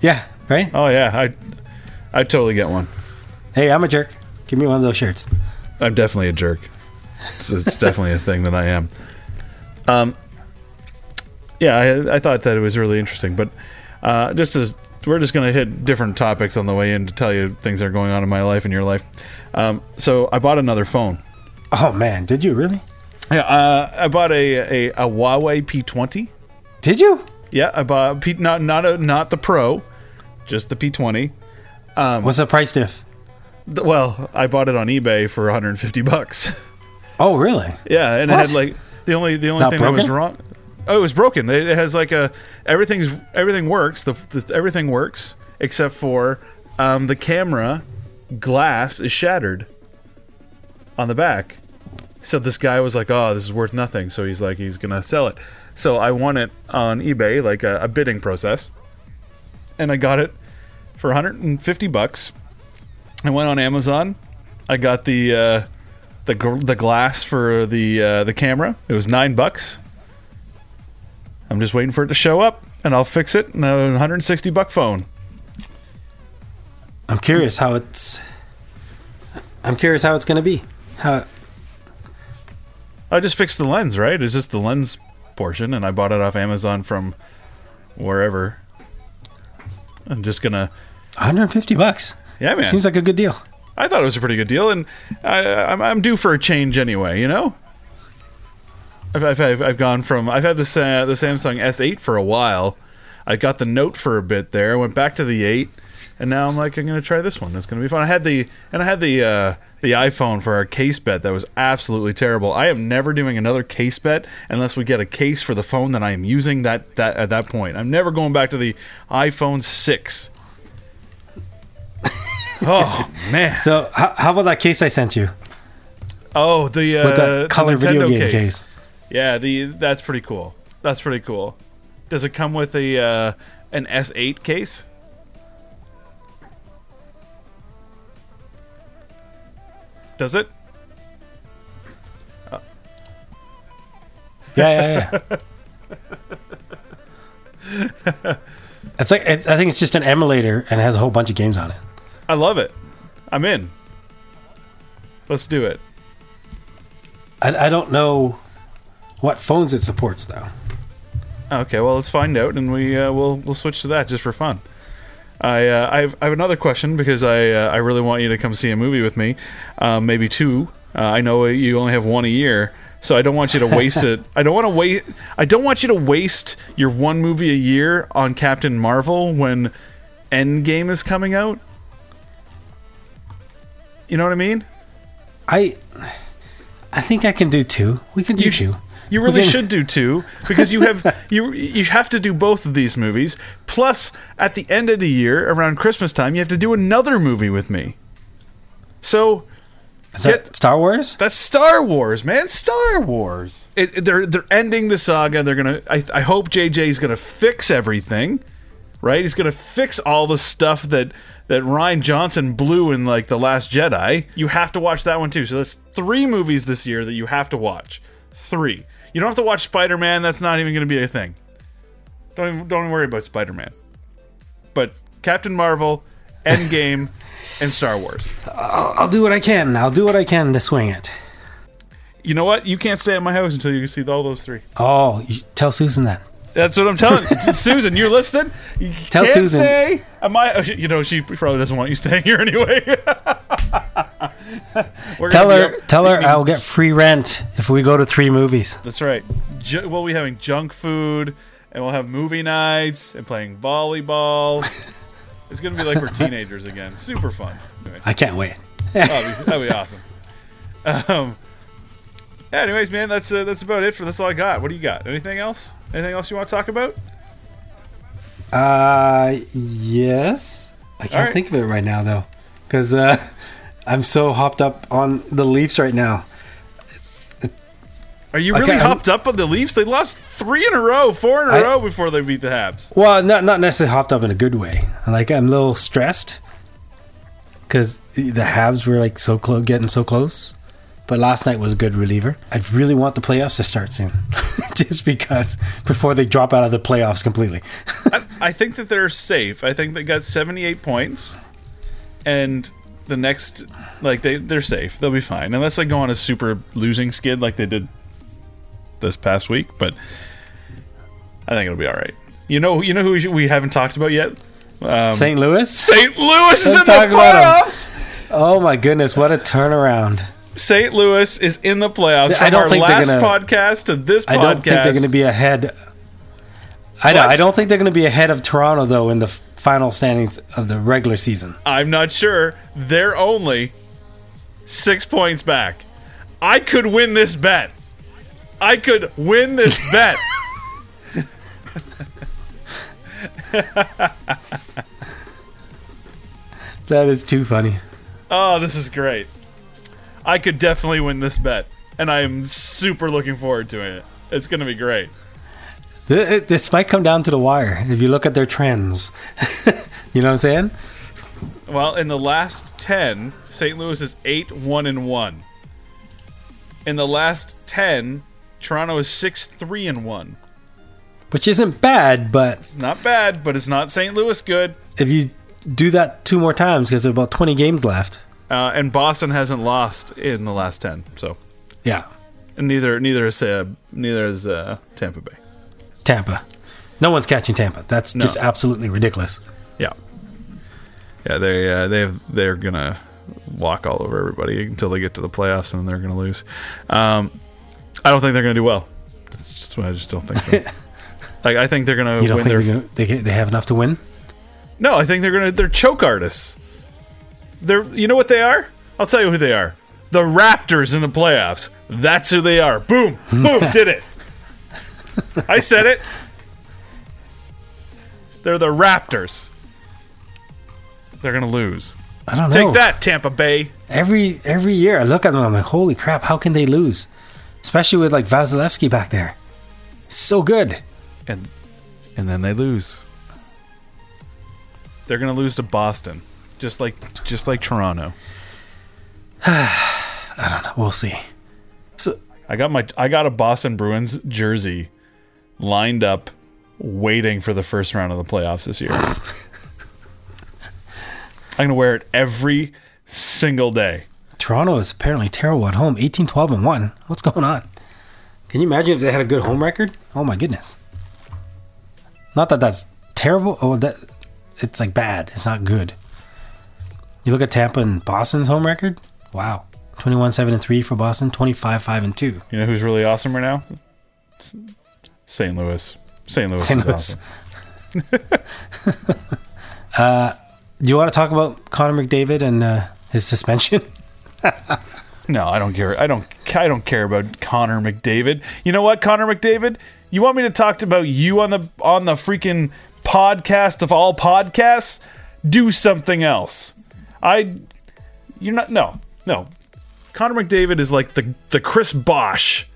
Yeah, right. Oh yeah, I I totally get one. Hey, I'm a jerk. Give me one of those shirts. I'm definitely a jerk. It's, it's definitely a thing that I am. Um, yeah, I, I thought that it was really interesting, but uh, just as we're just going to hit different topics on the way in to tell you things that are going on in my life and your life. Um, so I bought another phone. Oh man, did you really? Yeah, uh, I bought a, a, a Huawei P20. Did you? Yeah, I bought P, not not a, not the Pro, just the P20. What's the price diff? Th- Well, I bought it on eBay for 150 bucks. Oh, really? Yeah, and What? it had like the only the only Not thing that was wrong. Oh, it was broken. It has like a everything's everything works. The, the everything works except for um, the camera glass is shattered on the back. So this guy was like, "Oh, this is worth nothing." So he's like, he's gonna sell it. So I won it on eBay, like a, a bidding process, and I got it for 150 bucks. I went on Amazon. I got the uh, the the glass for the uh, the camera. It was nine bucks. I'm just waiting for it to show up, and I'll fix it. And a 160 buck phone. I'm curious how it's. I'm curious how it's going to be. How I just fixed the lens, right? It's just the lens portion, and I bought it off Amazon from wherever. I'm just gonna, 150 bucks? yeah, man. Seems like a good deal. I thought it was a pretty good deal, and I, I'm, I'm due for a change anyway. You know, I've, I've, I've, I've gone from I've had this uh, the Samsung S8 for a while. I got the Note for a bit there. Went back to the 8, and now I'm like I'm gonna try this one. It's gonna be fun. I had the and I had the uh, the iPhone for our case bet that was absolutely terrible. I am never doing another case bet unless we get a case for the phone that I am using that that at that point. I'm never going back to the iPhone 6. *laughs* oh man. So, how, how about that case I sent you Oh, the uh, color the video game case? Yeah, the that's pretty cool. That's pretty cool. Does it come with a uh, an S8 case? Does it? Yeah, yeah, yeah. *laughs* it's like it's, I think it's just an emulator and it has a whole bunch of games on it. I love it. I'm in. Let's do it. I, I don't know what phones it supports though. Okay, well let's find out, and we uh, we'll we'll switch to that just for fun. I uh, I, have, I have another question because I uh, I really want you to come see a movie with me, um, maybe two. Uh, I know you only have one a year, so I don't want you to waste *laughs* it. I don't want to wait. I don't want you to waste your one movie a year on Captain Marvel when Endgame is coming out. You know what I mean? I I think I can do two. We can do You two. You really should do two because you have *laughs* you you have to do both of these movies. Plus, at the end of the year, around Christmas time, you have to do another movie with me. So Is that get- Star Wars? that's Star Wars, man. Star Wars. It, it- they're they're ending the saga. They're gonna. I, I hope JJ is gonna fix everything. Right? He's gonna fix all the stuff that that Rian Johnson blew in like the Last Jedi. You have to watch that one too. So that's three movies this year that you have to watch. Three. You don't have to watch Spider Man. That's not even gonna be a thing. Don't even, don't worry about Spider Man. But Captain Marvel, *laughs* Endgame, and Star Wars. I'll, I'll do what I can. I'll do what I can to swing it. You know what? You can't stay at my house until you see all those three. Oh, tell Susan that. That's what I'm telling *laughs* *laughs* Susan. You're listening. You Tell can't Susan. Stay. Am I? oh, You know, she probably doesn't want you staying here anyway. *laughs* Tell her, up- tell her I'll get free rent if we go to three movies. That's right. Ju- we'll be having junk food, and we'll have movie nights and playing volleyball. *laughs* it's gonna be like we're teenagers again. Super fun. Anyways, I can't wait. that'd, be, that'd be awesome. Um. anyways, man, that's uh, that's about it for that's all I got. What do you got? Anything else? Anything else you want to talk about? Uh, yes. I can't right. think of it right now though, because uh, I'm so hopped up on the Leafs right now. Are you really I'm- hopped up on the Leafs? They lost three in a row, four in a I- row before they beat the Habs. Well, not not necessarily hopped up in a good way. Like I'm a little stressed because the Habs were like so close, getting so close. But last night was a good reliever. I really want the playoffs to start soon, *laughs* just because before they drop out of the playoffs completely. *laughs* I, I think that they're safe. I think they got 78 points, and the next, like they they're safe. They'll be fine unless they go on a super losing skid like they did this past week. But I think it'll be all right. You know, you know who we, haven't talked about yet. Um, St. Louis. St. Louis is Let's in talk the playoffs. Oh my goodness, what a turnaround! St. Louis is in the playoffs. I don't our think they're last gonna- podcast to this I podcast. don't think they're going to be ahead. I know. I don't think they're going to be ahead of Toronto though in the final standings of the regular season. I'm not sure. They're only six points back. I could win this bet. I could win this *laughs* bet. That is too funny. oh, this is great. I could definitely win this bet. And I am super looking forward to it. It's going to be great. It- This might come down to the wire if you look at their trends. *laughs* you know what I'm saying? Well, in the last 10, St. Louis is 8 1 and 1. In the last 10, Toronto is 6 3 and 1. Which isn't bad, but it's Not bad, but it's not St. Louis good. if you do that two more times because there's about 20 games left. Uh, and Boston hasn't lost in the last 10. So, Yeah, and neither neither is uh, neither is uh, Tampa Bay. Tampa. No one's catching Tampa. That's just absolutely ridiculous. Yeah. Yeah, they uh, they have they're going to walk all over everybody until they get to the playoffs and then they're going to lose. Um, I don't think they're going to do well. That's just, I just don't think so. *laughs* like I think they're gonna. You to don't win think their gonna, they, they have enough to win? No, I think they're gonna they're choke artists. They're you know what they are? I'll tell you who they are. The Raptors in the playoffs. That's who they are. Boom, boom, *laughs* did it. I said it. They're the Raptors. They're gonna lose. I don't know. Take that, Tampa Bay. Every every year I look at them, I'm like, holy crap, how can they lose? Especially with like Vasilevskiy back there. So good. And and then they lose. They're gonna lose to Boston. Just like just like Toronto. *sighs* I don't know. We'll see. So I got my I got a Boston Bruins jersey lined up waiting for the first round of the playoffs this year. *laughs* I'm gonna wear it every single day. Toronto is apparently terrible at home. 18 12 and 1. What's going on? Can you imagine if they had a good home record? Oh my goodness. Not that that's terrible. Oh, that it's like bad. It's not good. You look at Tampa and Boston's home record? Wow. 21 7 and 3 for Boston, 25 5 and 2. You know who's really awesome right now? S- St. Louis. St. Louis. St. Louis. awesome. *laughs* Do you want to talk about Connor McDavid and uh, his suspension? *laughs* No, I don't care. I don't. I don't care about Connor McDavid. You know what, Connor McDavid? You want me to talk about you on the on the freaking podcast of all podcasts? Do something else. I. You're not. No, no. Connor McDavid is like the the Chris Bosh.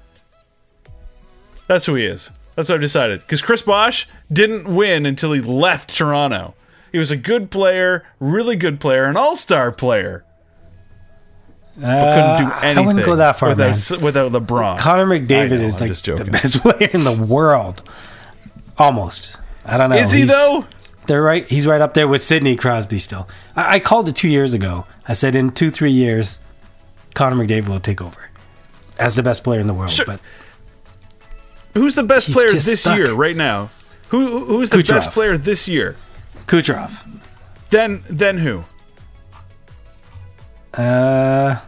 That's who he is. That's what I've decided. Because Chris Bosh didn't win until he left Toronto. He was a good player, really good player, an all star player. But couldn't do Uh, anything. I wouldn't go that far, without, man. without LeBron. Connor McDavid know, is I'm like the *laughs* best player in the world. Almost. I don't know. Is he He's- though? They're right. He's right up there with Sidney Crosby. Still, I, I called it two years ago. I said in two, three years, Connor McDavid will take over as the best player in the world. Sure. But Who's the best He's player this stuck. year, right now? Who who's the best player this year? Kucherov. Then then who? Uh,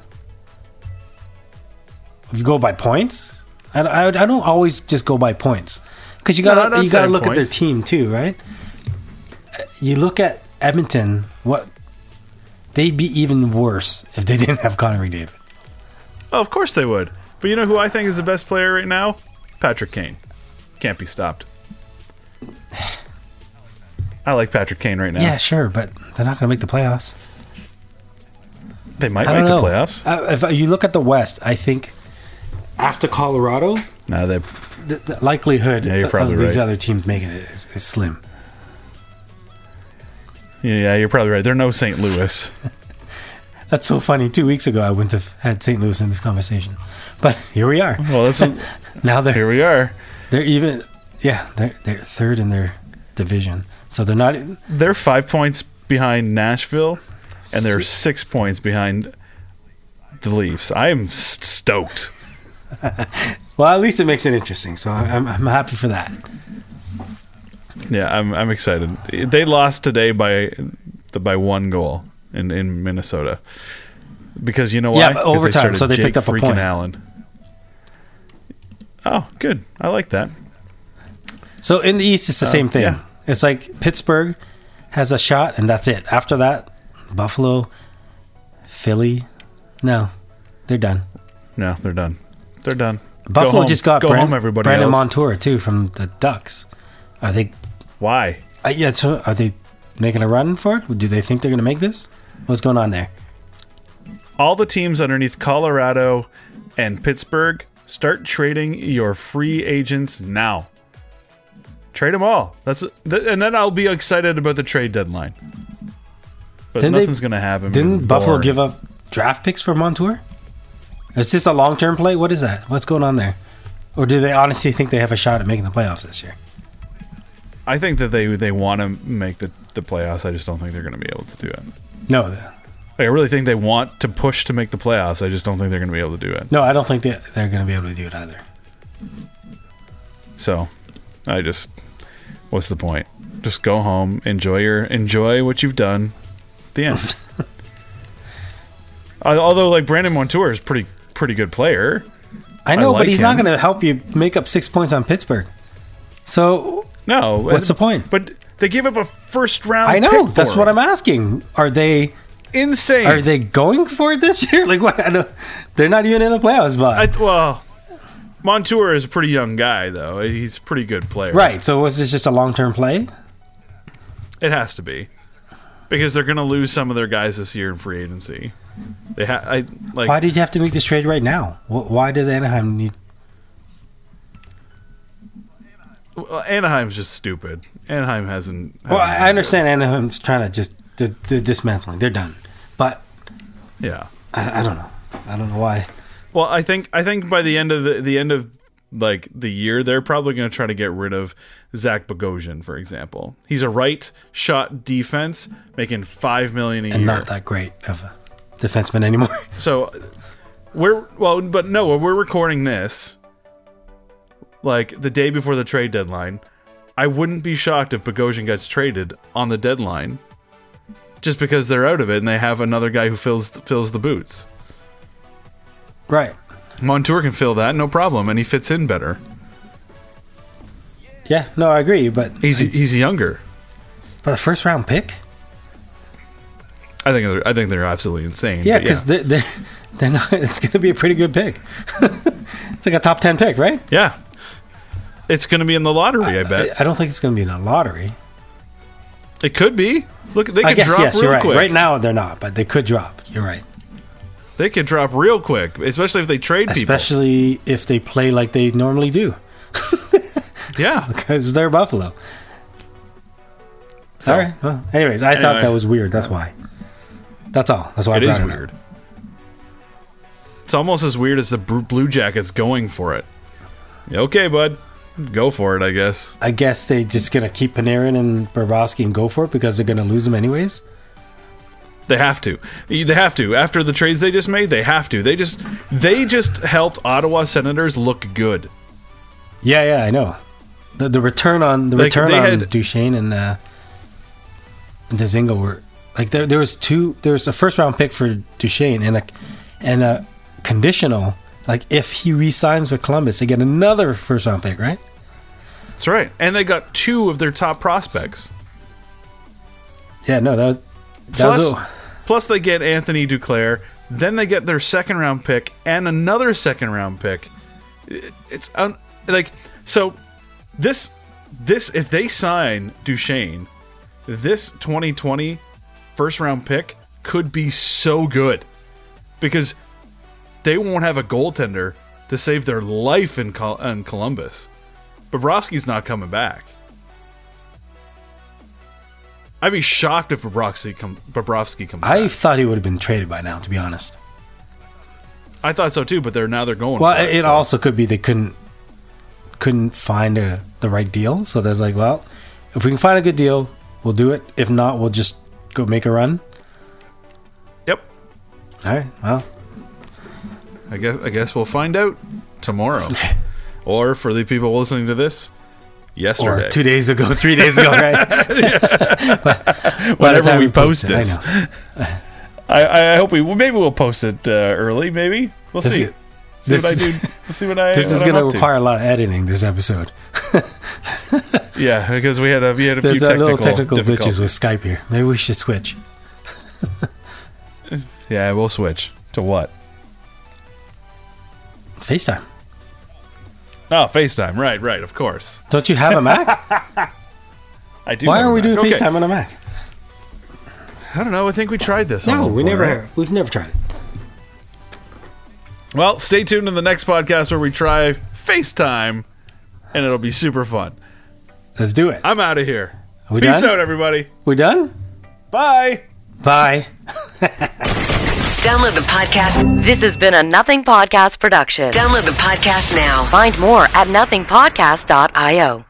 if you go by points, I, I, I don't always just go by points because you gotta not you gotta look at their team too, right? You look at Edmonton, what they'd be even worse if they *laughs* didn't have Connor McDavid. Oh, of course they would. But you know who I think is the best player right now? Patrick Kane. Can't be stopped. I like Patrick Kane right now. Yeah, sure, but they're not gonna make the playoffs. They might make don't the playoffs. Uh, if you look at the West, I think after Colorado, No, they the, the likelihood Yeah, you're of probably these right. other teams making it is, is slim. Yeah, you're probably right. They're no St. Louis. *laughs* That's so funny. Two weeks ago, I wouldn't have had St. Louis in this conversation, but here we are. well, that's *laughs* Now they're here we are. they're even yeah they're they're third in their division, so they're not. They're five points behind Nashville, and they're six points behind the Leafs. I am stoked. *laughs* Well, at least it makes it interesting. So I'm I'm happy for that. Yeah, I'm I'm excited. They lost today by by one goal in in Minnesota because you know why? Yeah, but overtime, started so they Jake picked up a freaking point. Allen. Oh, good. I like that. So in the East, it's the same thing. yeah. It's like Pittsburgh has a shot, and that's it. After that, Buffalo, Philly, no, they're done. No, they're done. They're done. Buffalo go just got go Brand- home, everybody Brandon else. Montour too from the Ducks. Are they? Why? Uh, yeah, so are they making a run for it? Do they think they're going to make this? What's going on there? All the teams underneath Colorado and Pittsburgh start trading your free agents now. Trade them all. That's th- and then I'll be excited about the trade deadline. But Didn't nothing's going to happen. Didn't Buffalo give up draft picks for Montour? Is this a long term play? What is that? What's going on there? Or do they honestly think they have a shot at making the playoffs this year? I think that they they want to make the, the playoffs. I just don't think they're going to be able to do it. No, Like, I really think they want to push to make the playoffs. I just don't think they're going to be able to do it. no, I don't think that they're going to be able to do it either. So, I just what's the point? Just go home, enjoy your enjoy what you've done. The end. *laughs* Al- Although, like Brandon Montour is pretty pretty good player. I know, like but he's not him. going to help you make up six points on Pittsburgh. So No, What's the point? But they gave up a first round. I know pick that's what. I'm asking. Are they Insane. are they going for it this year? *laughs* Like what? I don't, they're not even in the playoffs, but I, well, Montour is a pretty young guy, though. He's a pretty good player. right. So was this just a long term play? It has to be because they're going to lose some of their guys this year in free agency. They ha- I like Why did you have to make this trade right now? Why does Anaheim need? Well, Anaheim's just stupid. Anaheim hasn't. Well, hasn't I been understand Anaheim's trying to just the, the dismantling. They're done, but. Yeah. I, I don't know. I don't know why. Well, I think I think by the end of the the end of like the year, they're probably going to try to get rid of Zach Bogosian, for example. He's a right shot defense, making five million a And year. not that great of a defenseman anymore. So we're well, but no, we're recording this like the day before the trade deadline. I wouldn't be shocked if Bogosian gets traded on the deadline, just because they're out of it and they have another guy who fills fills the boots. right. Montour can fill that, no problem, and he fits in better. Yeah. No, I agree. But He's he's younger. but a first round pick. I think they're, I think they're absolutely insane. Yeah, because they're, they're *laughs* they're not. It's going to be a pretty good pick. *laughs* it's like a top ten pick, right? yeah, it's going to be in the lottery. I bet I, I don't think it's going to be in a lottery. it could be. Look, they I could guess drop yes, real you're right. quick. Right now they're not, but they could drop. You're right. They could drop real quick, especially if they trade people. Especially if they play like they normally do, *laughs* Yeah. *laughs* because they're Buffalo. So, all right. Well, anyways, I thought that was weird. That's why. That's all. That's why It I is it up. weird. It's almost as weird as the Blue Jackets going for it. Okay, bud. Go for it, I guess. I guess they just gonna keep Panarin and Bobrovsky and go for it because they're gonna lose them anyways. They have to. They have to. After the trades they just made, they have to. They just they just helped Ottawa Senators look good. Yeah, yeah, I know. The the return on the Like, return on had- Duchene and uh, and Dzingel were like there. There was two. There was a first round pick for Duchene and a and a conditional. Like if he re-signs with Columbus, they get another first round pick, right? That's right. And they got two of their top prospects. Yeah, no, that was that Plus, was plus they get Anthony Duclair. Then they get their second round pick and another second round pick. It- It's un- like so. This this if they sign Duchene, this 2020 first round pick could be so good because they won't have a goaltender to save their life in, Col- in Columbus. Bobrovsky's not coming back. I'd be shocked if Bobrovsky, come, Bobrovsky comes I back. thought he would have been traded by now, to be honest. I thought so too, but they're now they're going. Well, for it, it so- also could be they couldn't couldn't find a, the right deal, so there's like, well, if we can find a good deal, we'll do it. If not, we'll just go make a run. Yep. All right, well, I guess I guess we'll find out tomorrow, *laughs* or for the people listening to this, yesterday. or two days ago, three days ago, *laughs* right? *laughs* But- Whenever we post I this. know. *laughs* I, I hope we well, maybe we'll post it uh, early. Maybe we'll This see. is- see what I this do. is- We'll see what I. This is going to require a lot of editing. This episode. Yeah, because we had a we had a few a technical, little technical glitches with Skype here. Maybe we should switch. Yeah, we'll switch to what? FaceTime. Oh, FaceTime. Right, right. Of course. Don't you have a Mac? *laughs* I do. Why aren't we Mac. doing Okay. FaceTime on a Mac? I don't know. I think we tried this. No, we never. right? have. We've never tried it. Well, stay tuned to the next podcast where we try FaceTime, and it'll be super fun. Let's do it. I'm out of here. Are we Peace done? out, everybody. We done? Bye. Bye. *laughs* Download the podcast. This has been a Nothing Podcast production. Download the podcast now. Find more at nothingpodcast.io.